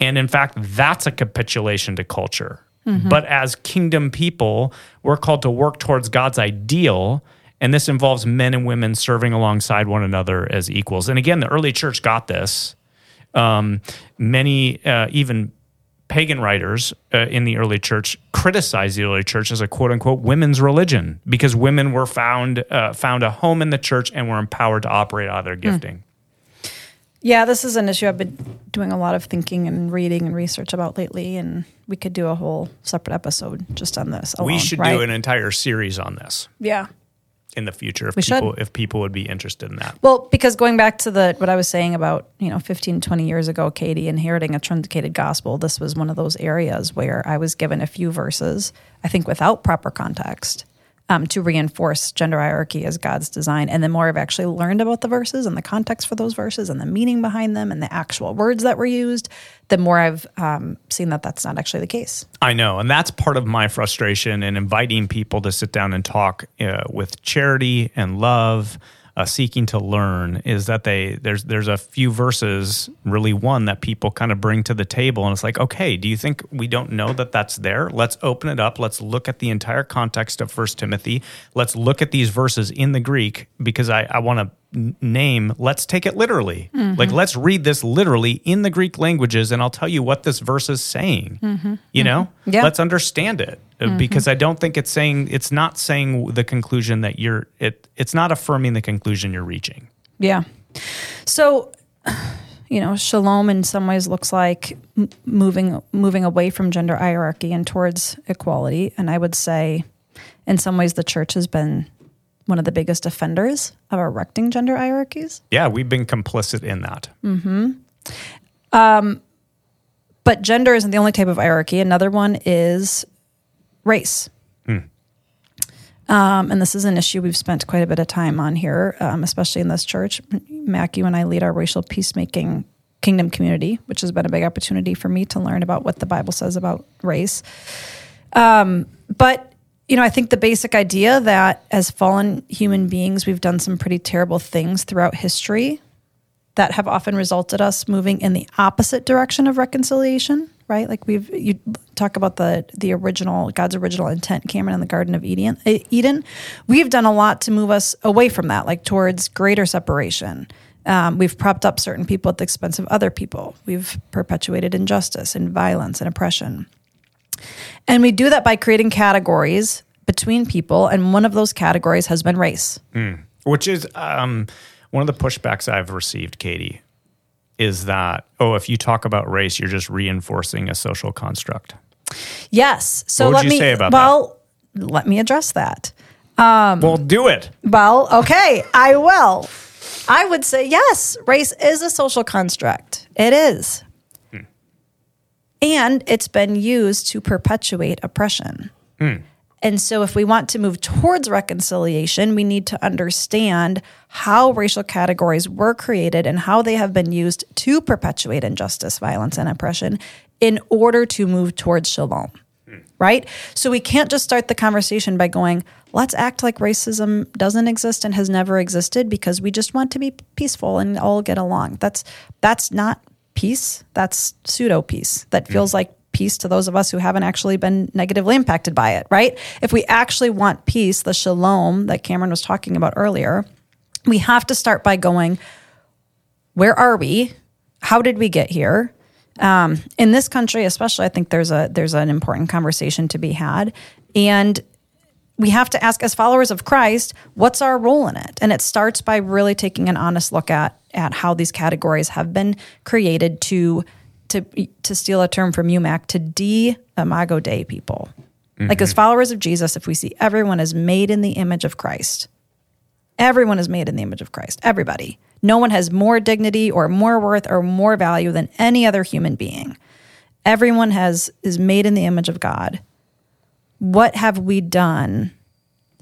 And in fact, that's a capitulation to culture. But as kingdom people, we're called to work towards God's ideal. And this involves men and women serving alongside one another as equals. And again, the early church got this. Um, many, uh, even pagan writers uh, in the early church criticized the early church as a quote unquote women's religion because women were found uh, found a home in the church and were empowered to operate out of their gifting. Yeah, this is an issue I've been doing a lot of thinking and reading and research about lately, and we could do a whole separate episode just on this. we should right? do an entire series on this Yeah. In the future if We should. people if people would be interested in that. Well, because going back to the what I was saying about, you know, 15, 20 years ago, Katie inheriting a truncated gospel, this was one of those areas where I was given a few verses, I think without proper context. Um, to reinforce gender hierarchy as God's design. And the more I've actually learned about the verses and the context for those verses and the meaning behind them and the actual words that were used, the more I've um, seen that that's not actually the case. I know. And that's part of my frustration in inviting people to sit down and talk uh, with charity and love uh, seeking to learn is that they there's there's a few verses, really one that people kind of bring to the table, and it's like, okay, do you think we don't know that that's there? Let's open it up. Let's look at the entire context of First Timothy. Let's look at these verses in the Greek because I, I want to name, let's take it literally. Mm-hmm. Like, let's read this literally in the Greek languages, and I'll tell you what this verse is saying. Mm-hmm. You know, mm-hmm. yeah. let's understand it uh, mm-hmm. because I don't think it's saying it's not saying the conclusion that you're it. It's not affirming the conclusion you're reaching. Yeah. So, you know, shalom in some ways looks like moving moving away from gender hierarchy and towards equality, and I would say, in some ways, the church has been one of the biggest offenders of erecting gender hierarchies. Yeah, we've been complicit in that. Mm-hmm. Um, but gender isn't the only type of hierarchy. Another one is race. Hmm. Um, and this is an issue we've spent quite a bit of time on here, um, especially in this church. Mac, you and I lead our racial peacemaking kingdom community, which has been a big opportunity for me to learn about what the Bible says about race. Um, but you know, I think the basic idea that as fallen human beings, we've done some pretty terrible things throughout history that have often resulted us moving in the opposite direction of reconciliation, right? Like we've you talk about the the original God's original intent, Cameron in the Garden of Eden. Eden, we've done a lot to move us away from that, like towards greater separation. Um, we've propped up certain people at the expense of other people. We've perpetuated injustice and violence and oppression. And we do that by creating categories between people, and one of those categories has been race. Mm. Which is um, one of the pushbacks I've received, Katie, is that, oh, if you talk about race, you're just reinforcing a social construct. Yes. So what let you me, say about well, that? let me address that. Um, well, do it. Well, okay, I will. I would say yes, race is a social construct. It is. And it's been used to perpetuate oppression. Hmm. And so, if we want to move towards reconciliation, we need to understand how racial categories were created and how they have been used to perpetuate injustice, violence, and oppression in order to move towards shalom. Hmm. Right? So, we can't just start the conversation by going, let's act like racism doesn't exist and has never existed because we just want to be peaceful and all get along. That's that's not peace. That's pseudo peace that feels like peace to those of us who haven't actually been negatively impacted by it, right? If we actually want peace, the shalom that Cameron was talking about earlier, we have to start by going, where are we? How did we get here? Um, in this country, especially, I think there's a there's an important conversation to be had, and we have to ask as followers of Christ, what's our role in it? And it starts by really taking an honest look at at how these categories have been created to to to steal a term from you Mac to de imago Dei people. Mm-hmm. Like as followers of Jesus, if we see everyone is made in the image of Christ, everyone is made in the image of Christ. Everybody. No one has more dignity or more worth or more value than any other human being. Everyone has is made in the image of God. What have we done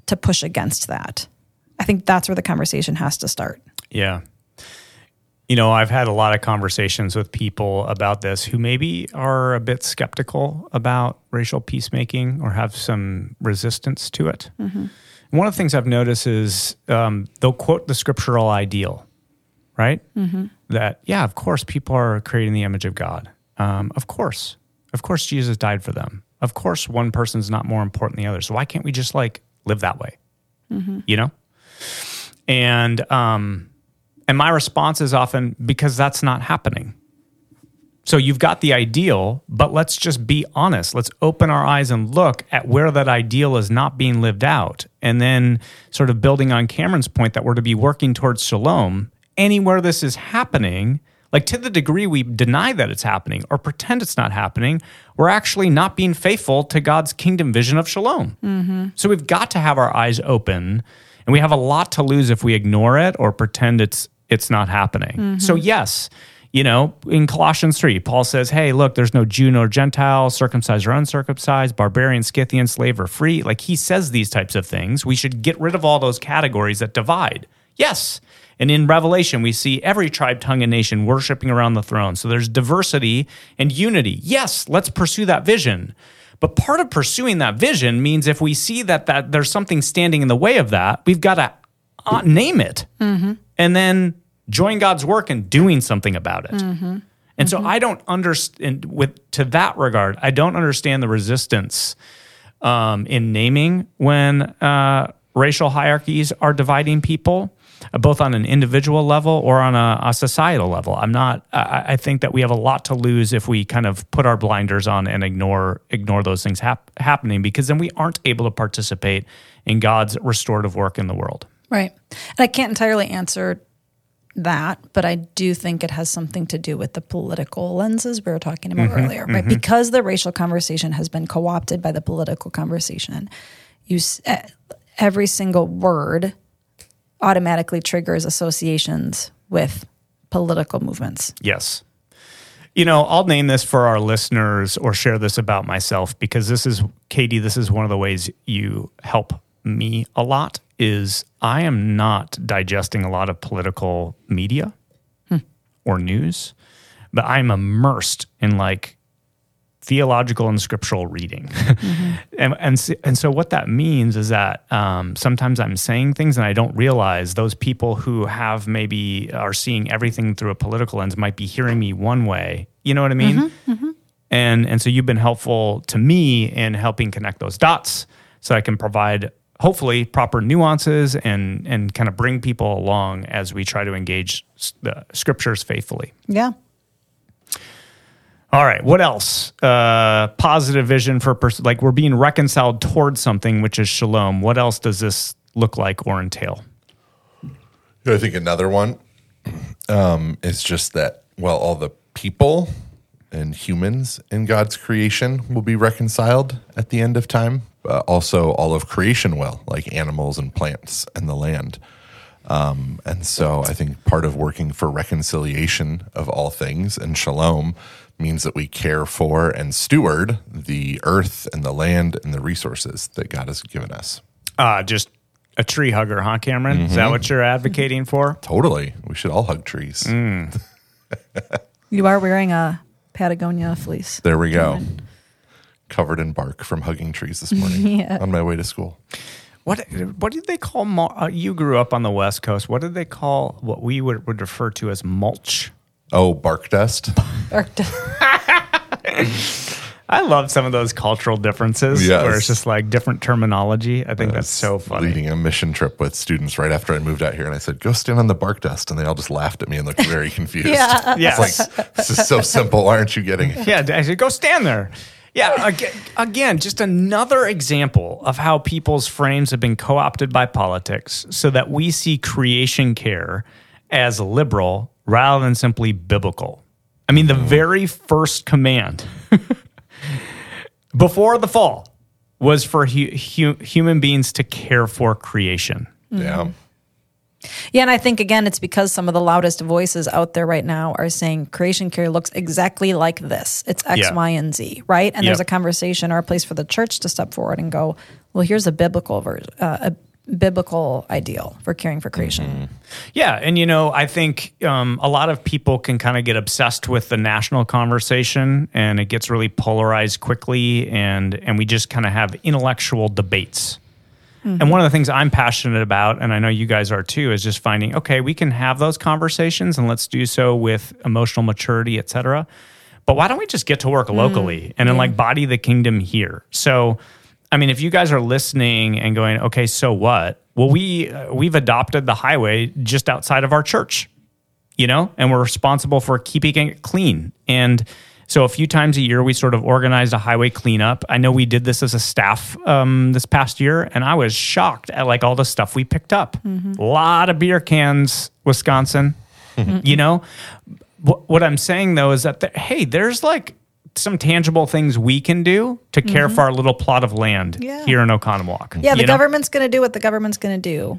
to push against that? I think that's where the conversation has to start. Yeah you know, I've had a lot of conversations with people about this who maybe are a bit skeptical about racial peacemaking or have some resistance to it. Mm-hmm. One of the things I've noticed is um, they'll quote the scriptural ideal, right? Mm-hmm. That, yeah, of course, people are creating the image of God. Um, of course. Of course, Jesus died for them. Of course, one person's not more important than the other. So why can't we just like live that way? Mm-hmm. You know? And, um, and my response is often because that's not happening. So you've got the ideal, but let's just be honest. Let's open our eyes and look at where that ideal is not being lived out. And then, sort of building on Cameron's point that we're to be working towards shalom, anywhere this is happening, like to the degree we deny that it's happening or pretend it's not happening, we're actually not being faithful to God's kingdom vision of shalom. Mm-hmm. So we've got to have our eyes open. And we have a lot to lose if we ignore it or pretend it's it's not happening. Mm-hmm. So yes, You know, in Colossians 3, Paul says, Hey, look, there's no Jew nor Gentile, circumcised or uncircumcised, barbarian, Scythian, slave or free. Like he says these types of things. We should get rid of all those categories that divide. Yes. And in Revelation, we see every tribe, tongue, and nation worshiping around the throne. So there's diversity and unity. Yes, let's pursue that vision. But part of pursuing that vision means if we see that, that there's something standing in the way of that, we've got to uh, name it and then join God's work in doing something about it. And so I don't understand with to that regard, I don't understand the resistance um, in naming when uh, racial hierarchies are dividing people, Uh, both on an individual level or on a, a societal level. I'm not. I, I think that we have a lot to lose if we kind of put our blinders on and ignore ignore those things hap- happening, because then we aren't able to participate in God's restorative work in the world. Right. And I can't entirely answer that, but I do think it has something to do with the political lenses we were talking about mm-hmm, earlier, right? Mm-hmm. Because the racial conversation has been co opted by the political conversation, you every single word automatically triggers associations with political movements. Yes. You know, I'll name this for our listeners or share this about myself because this is, Katie, this is one of the ways you help me a lot is I am not digesting a lot of political media hmm. or news, but I'm immersed in like theological and scriptural reading. and, and, and so what that means is that um, sometimes I'm saying things and I don't realize those people who have maybe are seeing everything through a political lens might be hearing me one way. You know what I mean? And, and so you've been helpful to me in helping connect those dots so I can provide hopefully proper nuances and, and kind of bring people along as we try to engage the scriptures faithfully. Yeah. All right. What else? Uh, positive vision for person. Like we're being reconciled towards something, which is shalom. What else does this look like or entail? I think another one um, is just that, well, all the people and humans in God's creation will be reconciled at the end of time. Uh, also, all of creation will, like animals and plants and the land. Um, and so I think part of working for reconciliation of all things and shalom means that we care for and steward the earth and the land and the resources that God has given us. Uh, just a tree hugger, huh, Cameron? Is that what you're advocating for? Totally. We should all hug trees. You are wearing a Patagonia fleece. There we go. Covered in bark from hugging trees this morning Yeah. on my way to school. What what did they call? Uh, you grew up on the West Coast. What did they call what we would, would refer to as mulch? Oh, bark dust. Or- I love some of those cultural differences Yes. where it's just like different terminology. I think that's so funny. Leading a mission trip with students right after I moved out here, and I said, "Go stand on the bark dust," and they all just laughed at me and looked very confused. Yeah. Yes. It's like this is so simple. Why aren't you getting it? Yeah, I said, go stand there. Yeah, again, again, just another example of how people's frames have been co opted by politics so that we see creation care as liberal rather than simply biblical. I mean, the very first command before the fall was for hu- hu- human beings to care for creation. Yeah. Yeah, and I think again, it's because some of the loudest voices out there right now are saying creation care looks exactly like this. It's X, Yeah. Y, and Z, right? And there's a conversation or a place for the church to step forward and go, well, here's a biblical version, uh, a biblical ideal for caring for creation. Mm-hmm. Yeah, and you know, I think um, a lot of people can kind of get obsessed with the national conversation, and it gets really polarized quickly, and and we just kind of have intellectual debates. Mm-hmm. And one of the things I'm passionate about, and I know you guys are too, is just finding okay, we can have those conversations, and let's do so with emotional maturity, et cetera. But why don't we just get to work mm-hmm. locally and then like body the kingdom here? So, I mean, if you guys are listening and going, okay, so what? Well, we uh, we've adopted the highway just outside of our church, you know, and we're responsible for keeping it clean. And so, a few times a year, we sort of organized a highway cleanup. I know we did this as a staff um, this past year, and I was shocked at like all the stuff we picked up. A lot of beer cans, Wisconsin. you know, what, what I'm saying though is that the, hey, there's like some tangible things we can do to care mm-hmm. for our little plot of land Yeah. here in Oconomowoc. Yeah, the know? government's going to do what the government's going to do,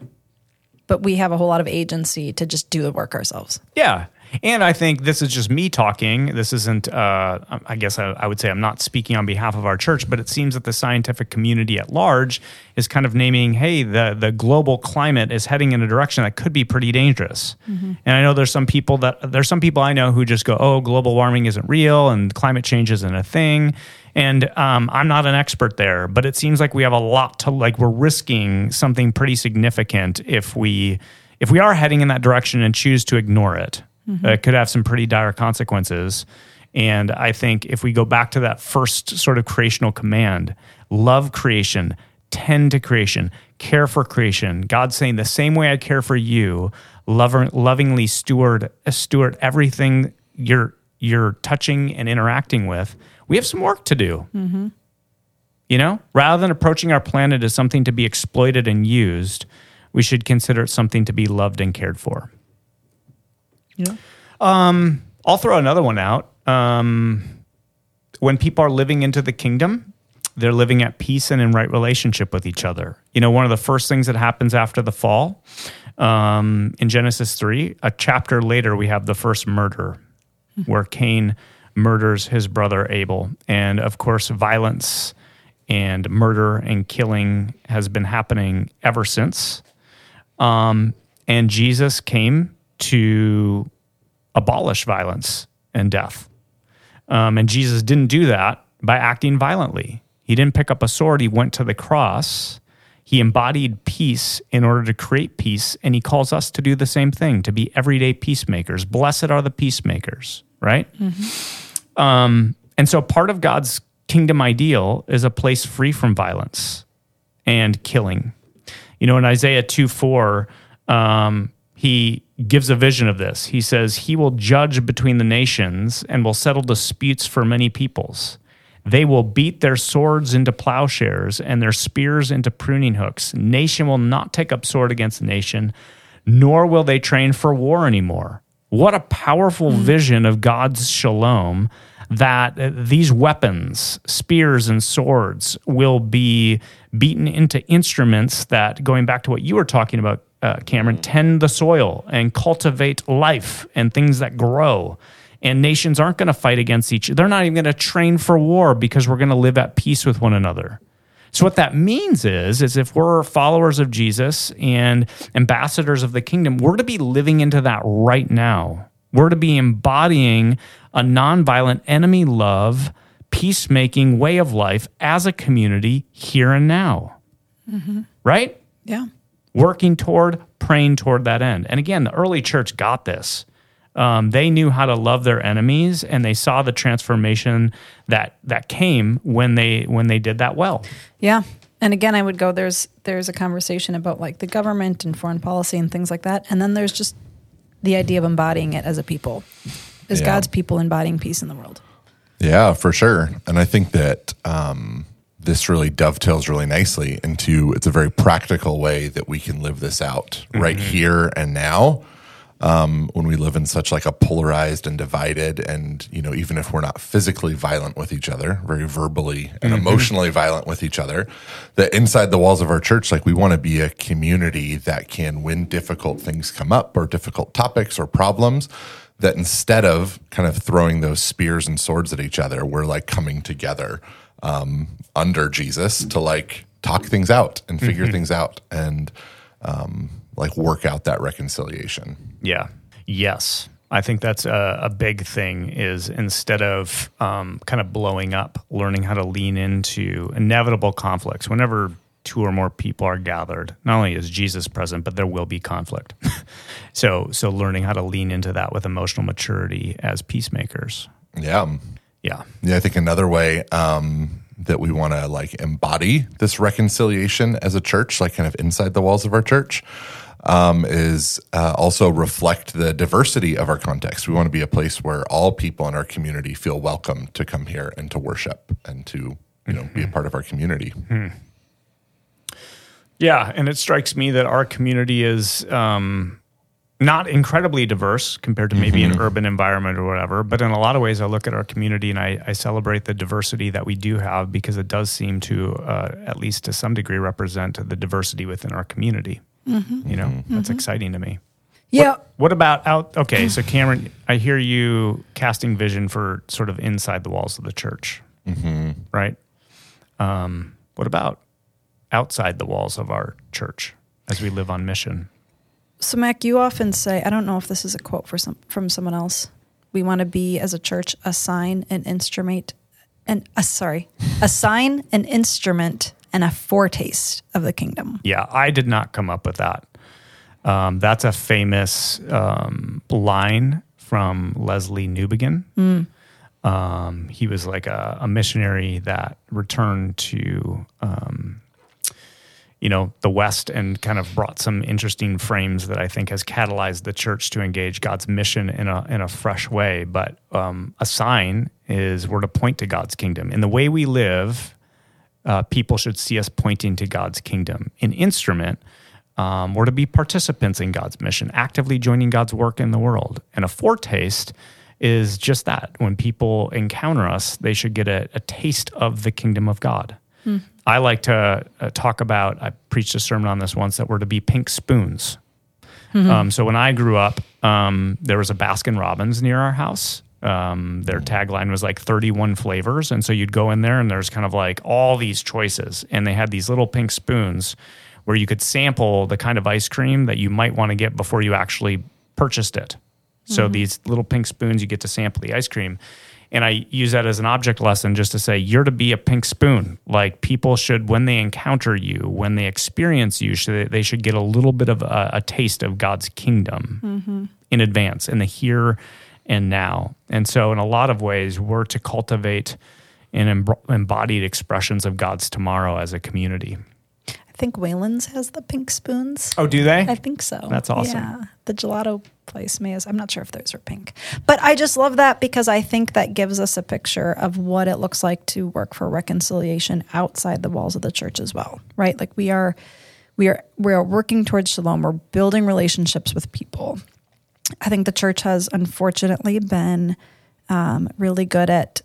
but we have a whole lot of agency to just do the work ourselves. Yeah. And I think this is just me talking. This isn't, uh, I guess I, I, would say I'm not speaking on behalf of our church, but it seems that the scientific community at large is kind of naming, hey, the, the global climate is heading in a direction that could be pretty dangerous. Mm-hmm. And I know there's some people that, there's some people I know who just go, oh, global warming isn't real and climate change isn't a thing. And um, I'm not an expert there, but it seems like we have a lot to, like, we're risking something pretty significant if we, if we are heading in that direction and choose to ignore it. Mm-hmm. It could have some pretty dire consequences. And I think if we go back to that first sort of creational command, love creation, tend to creation, care for creation, God saying the same way I care for you, love, lovingly steward steward everything you're you're touching and interacting with. We have some work to do. Mm-hmm. You know, rather than approaching our planet as something to be exploited and used, we should consider it something to be loved and cared for. Yeah. Um, I'll throw another one out. Um, when people are living into the kingdom, they're living at peace and in right relationship with each other. You know, one of the first things that happens after the fall um, in Genesis 3, a chapter later, we have the first murder where Cain murders his brother Abel. And of course, violence and murder and killing has been happening ever since. Um, and Jesus came to abolish violence and death. Um, and Jesus didn't do that by acting violently. He didn't pick up a sword, he went to the cross. He embodied peace in order to create peace, and he calls us to do the same thing, to be everyday peacemakers. Blessed are the peacemakers, right? Mm-hmm. Um, and so part of God's kingdom ideal is a place free from violence and killing. You know, in Isaiah 2 4, um, he gives a vision of this. He says, He will judge between the nations and will settle disputes for many peoples. They will beat their swords into plowshares and their spears into pruning hooks. Nation will not take up sword against nation, nor will they train for war anymore. What a powerful mm-hmm. vision of God's shalom that these weapons, spears and swords, will be beaten into instruments that, going back to what you were talking about, uh, Cameron, tend the soil and cultivate life and things that grow. And nations aren't going to fight against each other. They're not even going to train for war because we're going to live at peace with one another. So what that means is, is if we're followers of Jesus and ambassadors of the kingdom, we're to be living into that right now. We're to be embodying a nonviolent enemy love, peacemaking way of life as a community here and now. Mm-hmm. Right? Yeah working toward, praying toward that end. And again, the early church got this. Um, they knew how to love their enemies, and they saw the transformation that that came when they when they did that well. Yeah, and again, I would go. There's there's a conversation about like the government and foreign policy and things like that, and then there's just the idea of embodying it as a people, as yeah. God's people embodying peace in the world. Yeah, for sure. And I think that um, this really dovetails really nicely into it's a very practical way that we can live this out mm-hmm. right here and now um, when we live in such like a polarized and divided and you know even if we're not physically violent with each other very verbally and mm-hmm. emotionally violent with each other that inside the walls of our church like we want to be a community that can when difficult things come up or difficult topics or problems that instead of kind of throwing those spears and swords at each other we're like coming together um, under Jesus to like talk things out and figure mm-hmm. things out and um, like work out that reconciliation. Yeah. Yes. I think that's a, a big thing is instead of um, kind of blowing up, learning how to lean into inevitable conflicts. Whenever two or more people are gathered, not only is Jesus present, but there will be conflict. so, so learning how to lean into that with emotional maturity as peacemakers. Yeah. Yeah. Yeah. I think another way um, that we want to like embody this reconciliation as a church, like kind of inside the walls of our church, um, is uh, also reflect the diversity of our context. We want to be a place where all people in our community feel welcome to come here and to worship and to you know mm-hmm. be a mm-hmm. part of our community. Mm-hmm. Yeah, and it strikes me that our community is um, not incredibly diverse compared to maybe mm-hmm. an urban environment or whatever. But in a lot of ways, I look at our community and I, I celebrate the diversity that we do have because it does seem to, uh, at least to some degree, represent the diversity within our community. Mm-hmm. You know, mm-hmm. that's exciting to me. Yeah. What about out? Okay, so Cameron, I hear you casting vision for sort of inside the walls of the church, mm-hmm. right? Um, what about outside the walls of our church as we live on mission? So, Mac, you often say, I don't know if this is a quote for some, from someone else. We want to be, as a church, a sign, an instrument, and uh, sorry, a sign, an instrument, and a foretaste of the kingdom. Yeah, I did not come up with that. Um, that's a famous um, line from Lesslie Newbigin. Um, he was like a, a missionary that returned to, um, you know, the West and kind of brought some interesting frames that I think has catalyzed the church to engage God's mission in a in a fresh way. But um, a sign is we're to point to God's kingdom in the way we live. Uh, people should see us pointing to God's kingdom. An instrument um, we're to be participants in God's mission, actively joining God's work in the world. And a foretaste is just that. When people encounter us, they should get a, a taste of the kingdom of God. I like to uh, talk about, I preached a sermon on this once, that we're to be pink spoons. Um, so when I grew up, um, there was a Baskin Robbins near our house. Um, their tagline was like 31 flavors. And so you'd go in there and there's kind of like all these choices. And they had these little pink spoons where you could sample the kind of ice cream that you might want to get before you actually purchased it. So these little pink spoons, you get to sample the ice cream. And I use that as an object lesson just to say you're to be a pink spoon. Like people should, when they encounter you, when they experience you, should, they should get a little bit of a, a taste of God's kingdom mm-hmm. in advance, in the here and now. And so, in a lot of ways, we're to cultivate and embodied expressions of God's tomorrow as a community. I think Wayland's has the pink spoons. Oh, do they? I think so. That's awesome. Yeah. The gelato place may has, I'm not sure if those are pink. But I just love that because I think that gives us a picture of what it looks like to work for reconciliation outside the walls of the church as well. Right? Like we are we are we are working towards shalom. We're building relationships with people. I think the church has unfortunately been um, really good at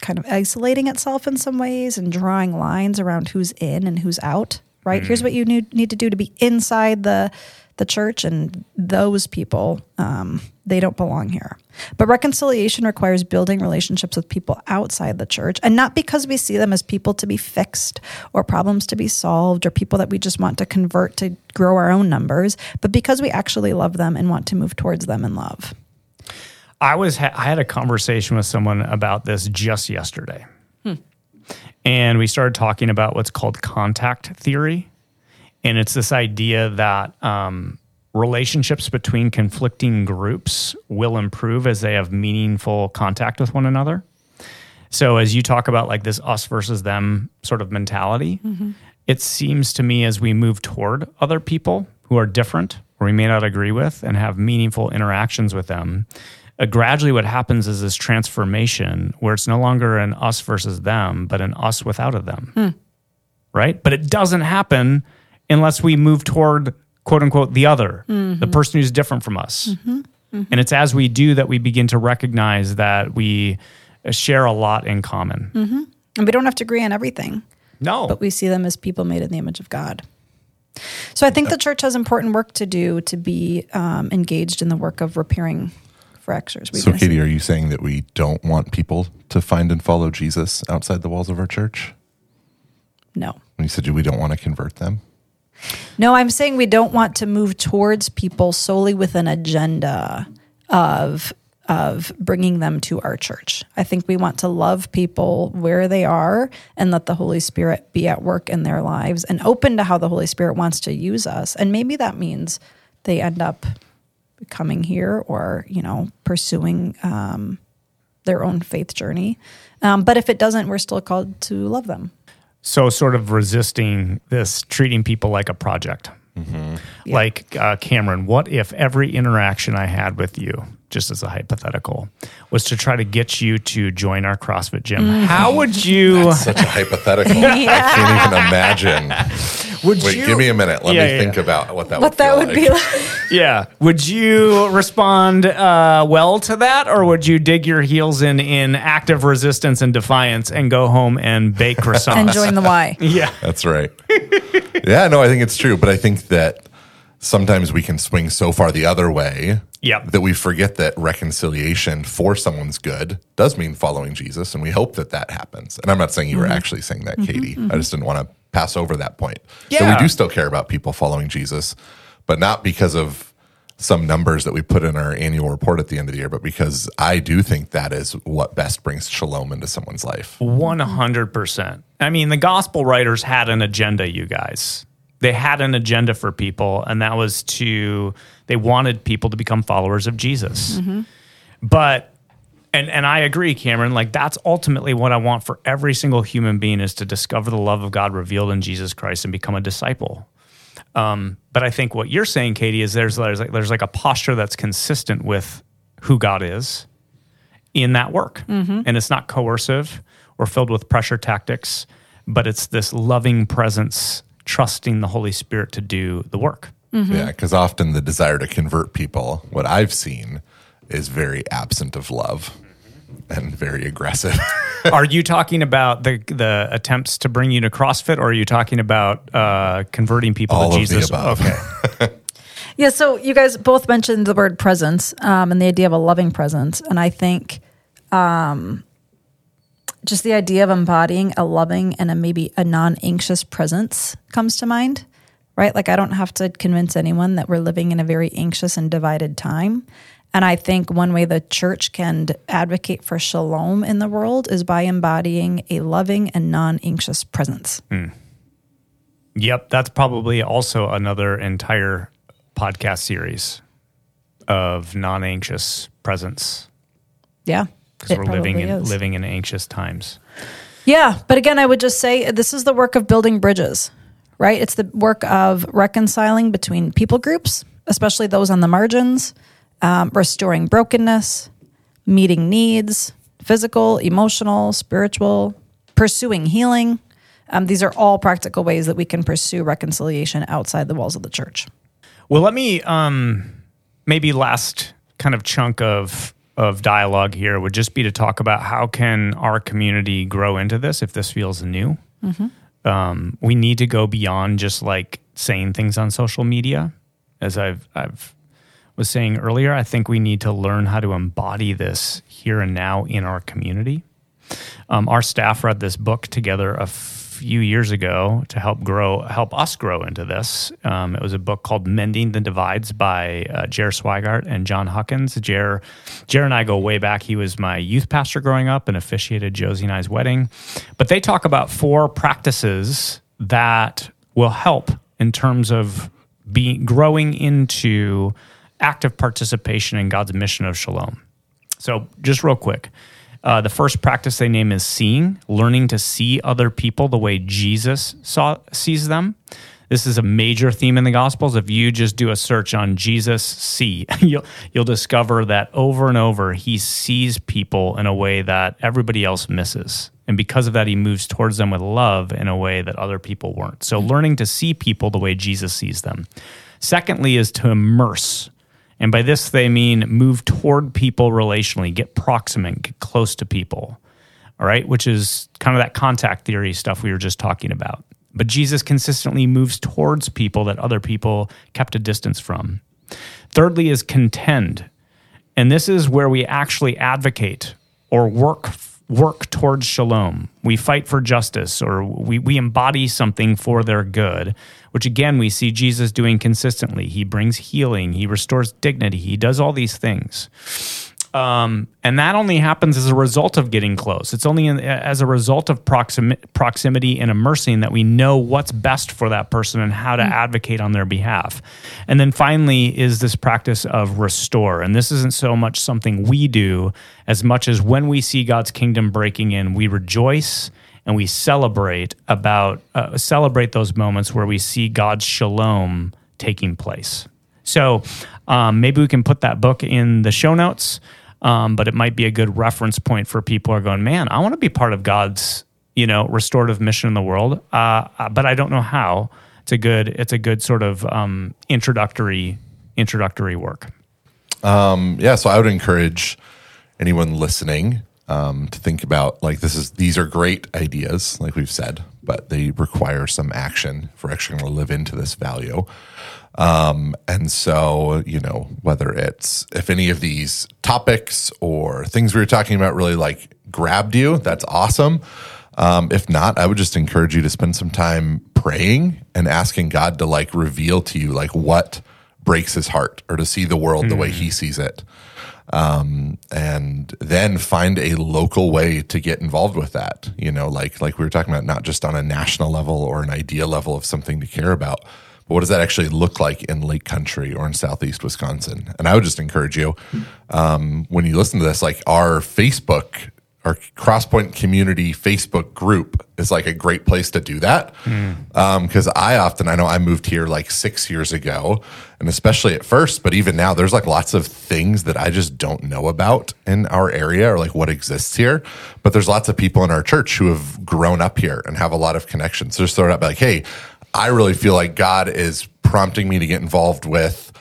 kind of isolating itself in some ways and drawing lines around who's in and who's out. Right? Here's what you need, need to do to be inside the the church, and those people um, they don't belong here. But reconciliation requires building relationships with people outside the church, and not because we see them as people to be fixed or problems to be solved or people that we just want to convert to grow our own numbers, but because we actually love them and want to move towards them in love. I was ha- I had a conversation with someone about this just yesterday, and we started talking about what's called contact theory, and it's this idea that um, relationships between conflicting groups will improve as they have meaningful contact with one another. So as you talk about like this us versus them sort of mentality, it seems to me as we move toward other people who are different or we may not agree with and have meaningful interactions with them, uh, gradually what happens is this transformation where it's no longer an us versus them, but an us without a them. Right? But it doesn't happen unless we move toward quote unquote the other, the person who's different from us. And it's as we do that we begin to recognize that we uh, share a lot in common. And we don't have to agree on everything. No. but we see them as people made in the image of God. So I think the church has important work to do to be um, engaged in the work of repairing fractures. So. Katie, are you saying that we don't want people to find and follow Jesus outside the walls of our church? no. When you said we don't want to convert them? No, I'm saying we don't want to move towards people solely with an agenda of of bringing them to our church. I think we want to love people where they are and let the Holy Spirit be at work in their lives and open to how the Holy Spirit wants to use us. And maybe that means they end up coming here or, you know, pursuing um, their own faith journey. Um, but if it doesn't, we're still called to love them. so sort of resisting this treating people like a project like uh, cameron what if every interaction i had with you just as a hypothetical was to try to get you to join our crossfit gym how would you Such a hypothetical. I can't even imagine. would Wait, you give me a minute. Let Yeah, me yeah, think yeah. about what that What would that feel would be like. yeah would you respond uh, well to that or would you dig your heels in in active resistance and defiance and go home and bake croissants and join the Y. yeah That's right. yeah, no, I think it's true. But I think that sometimes we can swing so far the other way Yep. that we forget that reconciliation for someone's good does mean following Jesus, and we hope that that happens. And I'm not saying you were mm-hmm. actually saying that, mm-hmm. Katie. Mm-hmm. I just didn't want to pass over that point. So we do still care about people following Jesus, but not because of some numbers that we put in our annual report at the end of the year, but because I do think that is what best brings shalom into someone's life. 100%. I mean, the gospel writers had an agenda, you guys. They had an agenda for people, and that was to, they wanted people to become followers of Jesus. But, and, and I agree, Cameron, like that's ultimately what I want for every single human being is to discover the love of God revealed in Jesus Christ and become a disciple. Um, but I think what you're saying, Katie, is there's, there's, like, there's like a posture that's consistent with who God is in that work. And it's not coercive or filled with pressure tactics, but it's this loving presence, trusting the Holy Spirit to do the work. Yeah, because often the desire to convert people, what I've seen, is very absent of love and very aggressive. are you talking about the the attempts to bring you to CrossFit, or are you talking about uh, converting people All to of the Jesus? above. Okay. Yeah, so you guys both mentioned the word presence um, and the idea of a loving presence. And I think um, just the idea of embodying a loving and a maybe a non anxious presence comes to mind, right? Like, I don't have to convince anyone that we're living in a very anxious and divided time. And I think one way the church can advocate for shalom in the world is by embodying a loving and non anxious presence. Hmm. Yep, that's probably also another entire podcast series of non-anxious presence Yeah. Because we're living in is. living in anxious times. Yeah, but again, I would just say this is the work of building bridges, right? It's the work of reconciling between people groups, especially those on the margins, um, restoring brokenness, meeting needs, physical, emotional, spiritual, pursuing healing. Um, these are all practical ways that we can pursue reconciliation outside the walls of the church. Well, let me um, maybe last kind of chunk of of dialogue here would just be to talk about how can our community grow into this if this feels new. Um, we need to go beyond just like saying things on social media, as I've I've was saying earlier. I think we need to learn how to embody this here and now in our community. Um, our staff read this book together a few years ago to help grow, help us grow into this. Um, it was a book called "Mending the Divides" by uh, Jer Swigart and Jon Huckins. Jer, Jer and I go way back. He was my youth pastor growing up and officiated Josie and I's wedding. But they talk about four practices that will help in terms of being growing into active participation in God's mission of shalom. So, just real quick, uh, the first practice they name is seeing, learning to see other people the way Jesus saw sees them. This is a major theme in the Gospels. If you just do a search on Jesus see, you'll you'll discover that over and over he sees people in a way that everybody else misses. And because of that, he moves towards them with love in a way that other people weren't. So learning to see people the way Jesus sees them. Secondly, is to immerse. And by this, they mean move toward people relationally, get proximate, get close to people. All right, which is kind of that contact theory stuff we were just talking about. But Jesus consistently moves towards people that other people kept a distance from. Thirdly, is contend. And this is where we actually advocate or work work towards shalom. We fight for justice or we, we embody something for their good, which again we see Jesus doing consistently. He brings healing, he restores dignity, he does all these things. Um, and that only happens as a result of getting close. It's only in, as a result of proximi- proximity and immersing that we know what's best for that person and how to advocate on their behalf. And then finally is this practice of restore. And this isn't so much something we do as much as when we see God's kingdom breaking in, we rejoice and we celebrate about uh, celebrate those moments where we see God's shalom taking place. So um, maybe we can put that book in the show notes, um, but it might be a good reference point for people who are going, man, I want to be part of God's you know restorative mission in the world, uh, but I don't know how. It's a good it's a good sort of um, introductory introductory work. yeah, so I would encourage anyone listening um, to think about like this is these are great ideas, like we've said, but they require some action for actually going to live into this value. Um, and so, you know, whether it's if any of these topics or things we were talking about really like grabbed you, that's awesome. Um, if not, I would just encourage you to spend some time praying and asking God to like reveal to you like what breaks his heart or to see the world the way he sees it. Um, and then find a local way to get involved with that. You know, like like we were talking about, not just on a national level or an idea level of something to care about, but what does that actually look like in Lake Country or in Southeast Wisconsin? And I would just encourage you um, when you listen to this, like our Facebook our Crosspoint community Facebook group is like a great place to do that. Um, because I often, I know I moved here like six years ago, and especially at first, but even now, there's like lots of things that I just don't know about in our area or like what exists here. But there's lots of people in our church who have grown up here and have a lot of connections. So just throw it up like, hey, I really feel like God is prompting me to get involved with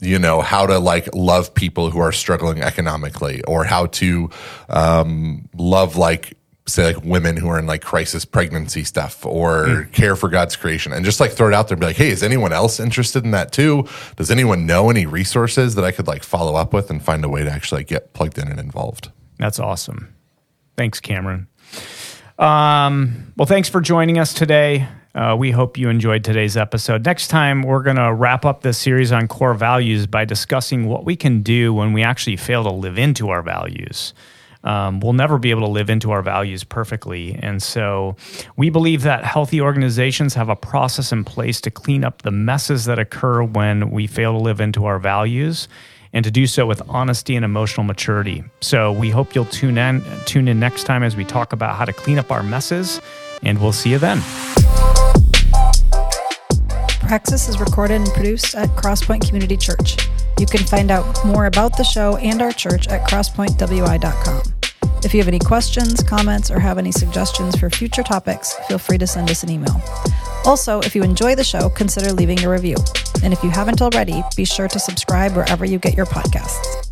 you know how to like love people who are struggling economically or how to um, love like say like women who are in like crisis pregnancy stuff or care for god's creation and just like throw it out there and be like hey is anyone else interested in that too does anyone know any resources that i could like follow up with and find a way to actually like, get plugged in and involved That's awesome. Thanks, Cameron. Um, well, thanks for joining us today. Uh, we hope you enjoyed today's episode. Next time, we're going to wrap up this series on core values by discussing what we can do when we actually fail to live into our values. Um, we'll never be able to live into our values perfectly. And so we believe that healthy organizations have a process in place to clean up the messes that occur when we fail to live into our values and to do so with honesty and emotional maturity. So we hope you'll tune in tune in next time as we talk about how to clean up our messes and we'll see you then. Praxis is recorded and produced at Crosspoint Community Church. You can find out more about the show and our church at crosspointwi.com. If you have any questions, comments, or have any suggestions for future topics, feel free to send us an email. Also, if you enjoy the show, consider leaving a review. And if you haven't already, be sure to subscribe wherever you get your podcasts.